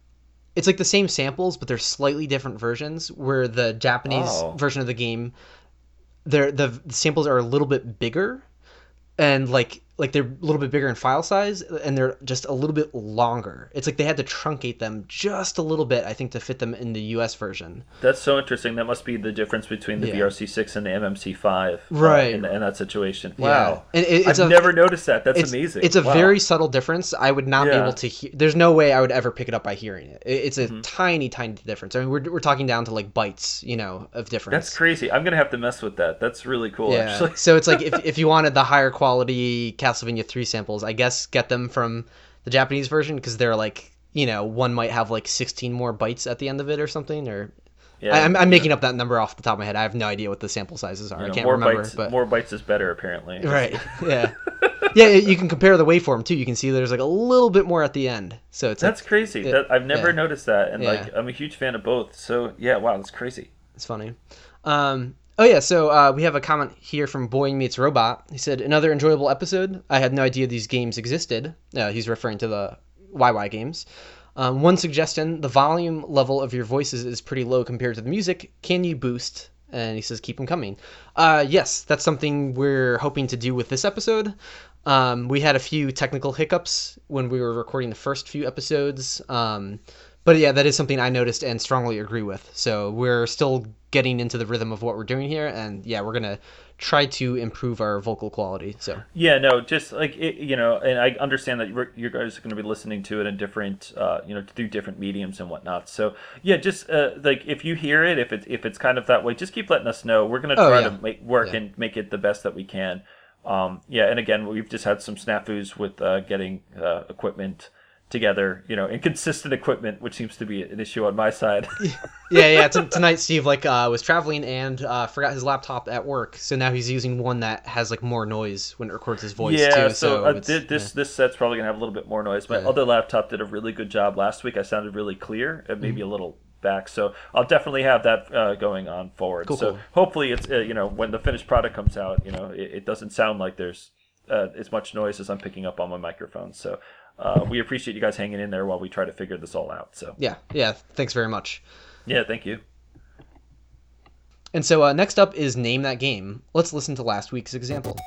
it's like the same samples, but they're slightly different versions. Where the Japanese Oh. version of the game, they're, the the samples are a little bit bigger, and like like they're a little bit bigger in file size and they're just a little bit longer. It's like they had to truncate them just a little bit, I think, to fit them in the US version. That's so interesting. That must be the difference between the Yeah. VRC6 and the MMC5. uh, Right. in, in that situation. Yeah. Wow. It- I've a- never noticed that. That's it's, amazing. It's a Wow. very subtle difference. I would not be able to hear. There's no way I would ever pick it up by hearing it. It- It's a Mm-hmm. tiny, tiny difference. I mean, we're, we're talking down to like bytes, you know, of difference. That's crazy. I'm gonna have to mess with that. That's really cool. Yeah. Actually. so it's like [LAUGHS] if, if you wanted the higher quality Castlevania 3 samples, I guess get them from the Japanese version because they're like, you know, one might have like 16 more bytes at the end of it or something. Or Yeah. I, I'm, I'm making up that number off the top of my head. I have no idea what the sample sizes are. You I can't more remember. bytes. but More bytes is better, apparently. [LAUGHS] right, [LAUGHS] yeah, yeah. You can compare the waveform too. You can see there's like a little bit more at the end. So it's That's like, crazy. Yeah. That, I've never Yeah. noticed that, and Yeah. like I'm a huge fan of both. So yeah, wow, that's crazy. It's funny. Um, oh yeah, so uh, we have a comment here from Boy Meets Robot. He said another enjoyable episode. I had no idea these games existed. Uh, he's referring to the Wai Wai games. Um, one suggestion: the volume level of your voices is pretty low compared to the music. Can you boost? And he says, keep them coming. Uh, yes, that's something we're hoping to do with this episode. Um, we had a few technical hiccups when we were recording the first few episodes. Um, but yeah, that is something I noticed and strongly agree with. So we're still getting into the rhythm of what we're doing here, and yeah, we're gonna try to improve our vocal quality. So Yeah, no, just like it, you know, and I understand that you're, you guys are going to be listening to it in different, uh, you know, through different mediums and whatnot. So yeah, just uh, like if you hear it, if it's if it's kind of that way, just keep letting us know. We're going to Oh, try yeah. to make work Yeah. and make it the best that we can. Um, yeah, and again, we've just had some snafus with uh, getting uh, equipment together, you know, inconsistent equipment, which seems to be an issue on my side. [LAUGHS] yeah, yeah. T- tonight, Steve like uh, was traveling and uh, forgot his laptop at work, so now he's using one that has like more noise when it records his voice yeah, too. so, uh, it's- thi- this this set's probably gonna have a little bit more noise. My Yeah. other laptop did a really good job last week. I sounded really clear, and Mm-hmm. maybe a little back. So I'll definitely have that uh, going on forward. Cool, so cool. hopefully, it's uh, you know when the finished product comes out, you know it, it doesn't sound like there's uh, as much noise as I'm picking up on my microphone. So uh, we appreciate you guys hanging in there while we try to figure this all out. So yeah, yeah. Thanks very much. yeah, thank you. And so uh, next up is name that game. Let's listen to last week's example.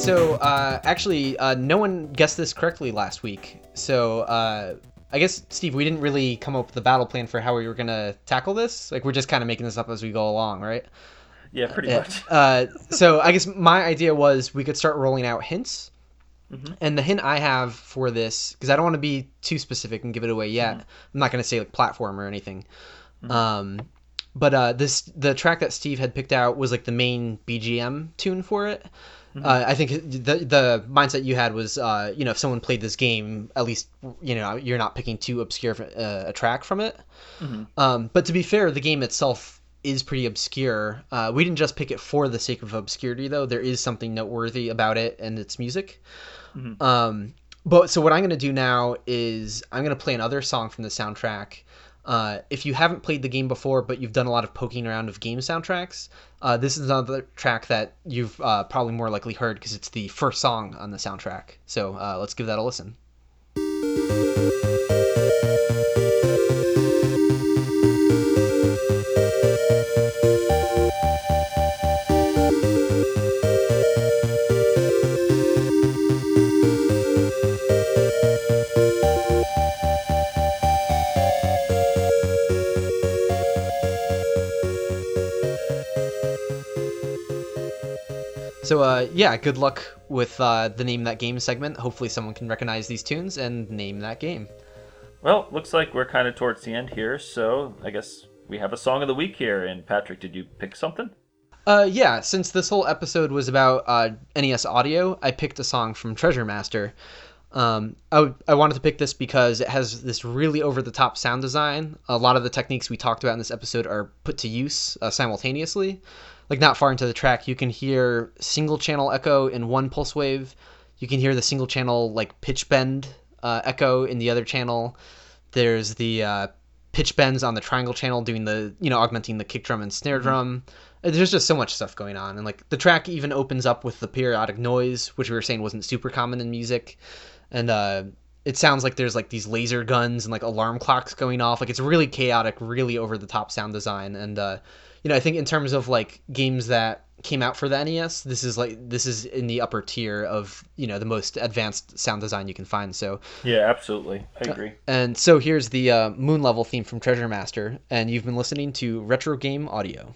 So, uh, actually, uh, no one guessed this correctly last week. So, uh, I guess, Steve, we didn't really come up with a battle plan for how we were going to tackle this. Like, we're just kind of making this up as we go along, right? Yeah, pretty much. Uh, so, I guess my idea was we could start rolling out hints. Mm-hmm. And the hint I have for this, because I don't want to be too specific and give it away yet, Mm-hmm. I'm not going to say like platform or anything. Um, but uh, this the track that Steve had picked out was like the main BGM tune for it. Mm-hmm. Uh, I think the the mindset you had was, uh, you know, if someone played this game, at least you know you're not picking too obscure uh, a track from it. Mm-hmm. Um, but to be fair, the game itself is pretty obscure. Uh, we didn't just pick it for the sake of obscurity, though. There is something noteworthy about it and its music. Um, but so what I'm going to do now is I'm going to play another song from the soundtrack. Uh, if you haven't played the game before, but you've done a lot of poking around of game soundtracks, uh, this is another track that you've uh, probably more likely heard because it's the first song on the soundtrack. So uh, let's give that a listen. So uh, yeah, good luck with uh, the name that game segment. Hopefully, someone can recognize these tunes and name that game. Well, looks like we're kind of towards the end here, so I guess we have a song of the week here. And Patrick, did you pick something? Uh, yeah, since this whole episode was about uh, NES audio, I picked a song from Treasure Master. Um, I, w- I wanted to pick this because it has this really over the top sound design. A lot of the techniques we talked about in this episode are put to use uh, simultaneously. Like, not far into the track, you can hear single channel echo in one pulse wave. You can hear the single channel, like, pitch bend uh, echo in the other channel. There's the uh, pitch bends on the triangle channel doing the you know augmenting the kick drum and snare drum. Uh, There's just so much stuff going on, and like the track even opens up with the periodic noise, which we were saying wasn't super common in music, and uh, it sounds like there's like these laser guns and like alarm clocks going off. Like it's really chaotic, really over the top sound design, and uh, you know, I think in terms of like games that came out for the NES, this is like this is in the upper tier of you know the most advanced sound design you can find. So yeah, absolutely, I uh, agree. Uh, and so here's the uh, moon level theme from Treasure Master, and you've been listening to Retro Game Audio.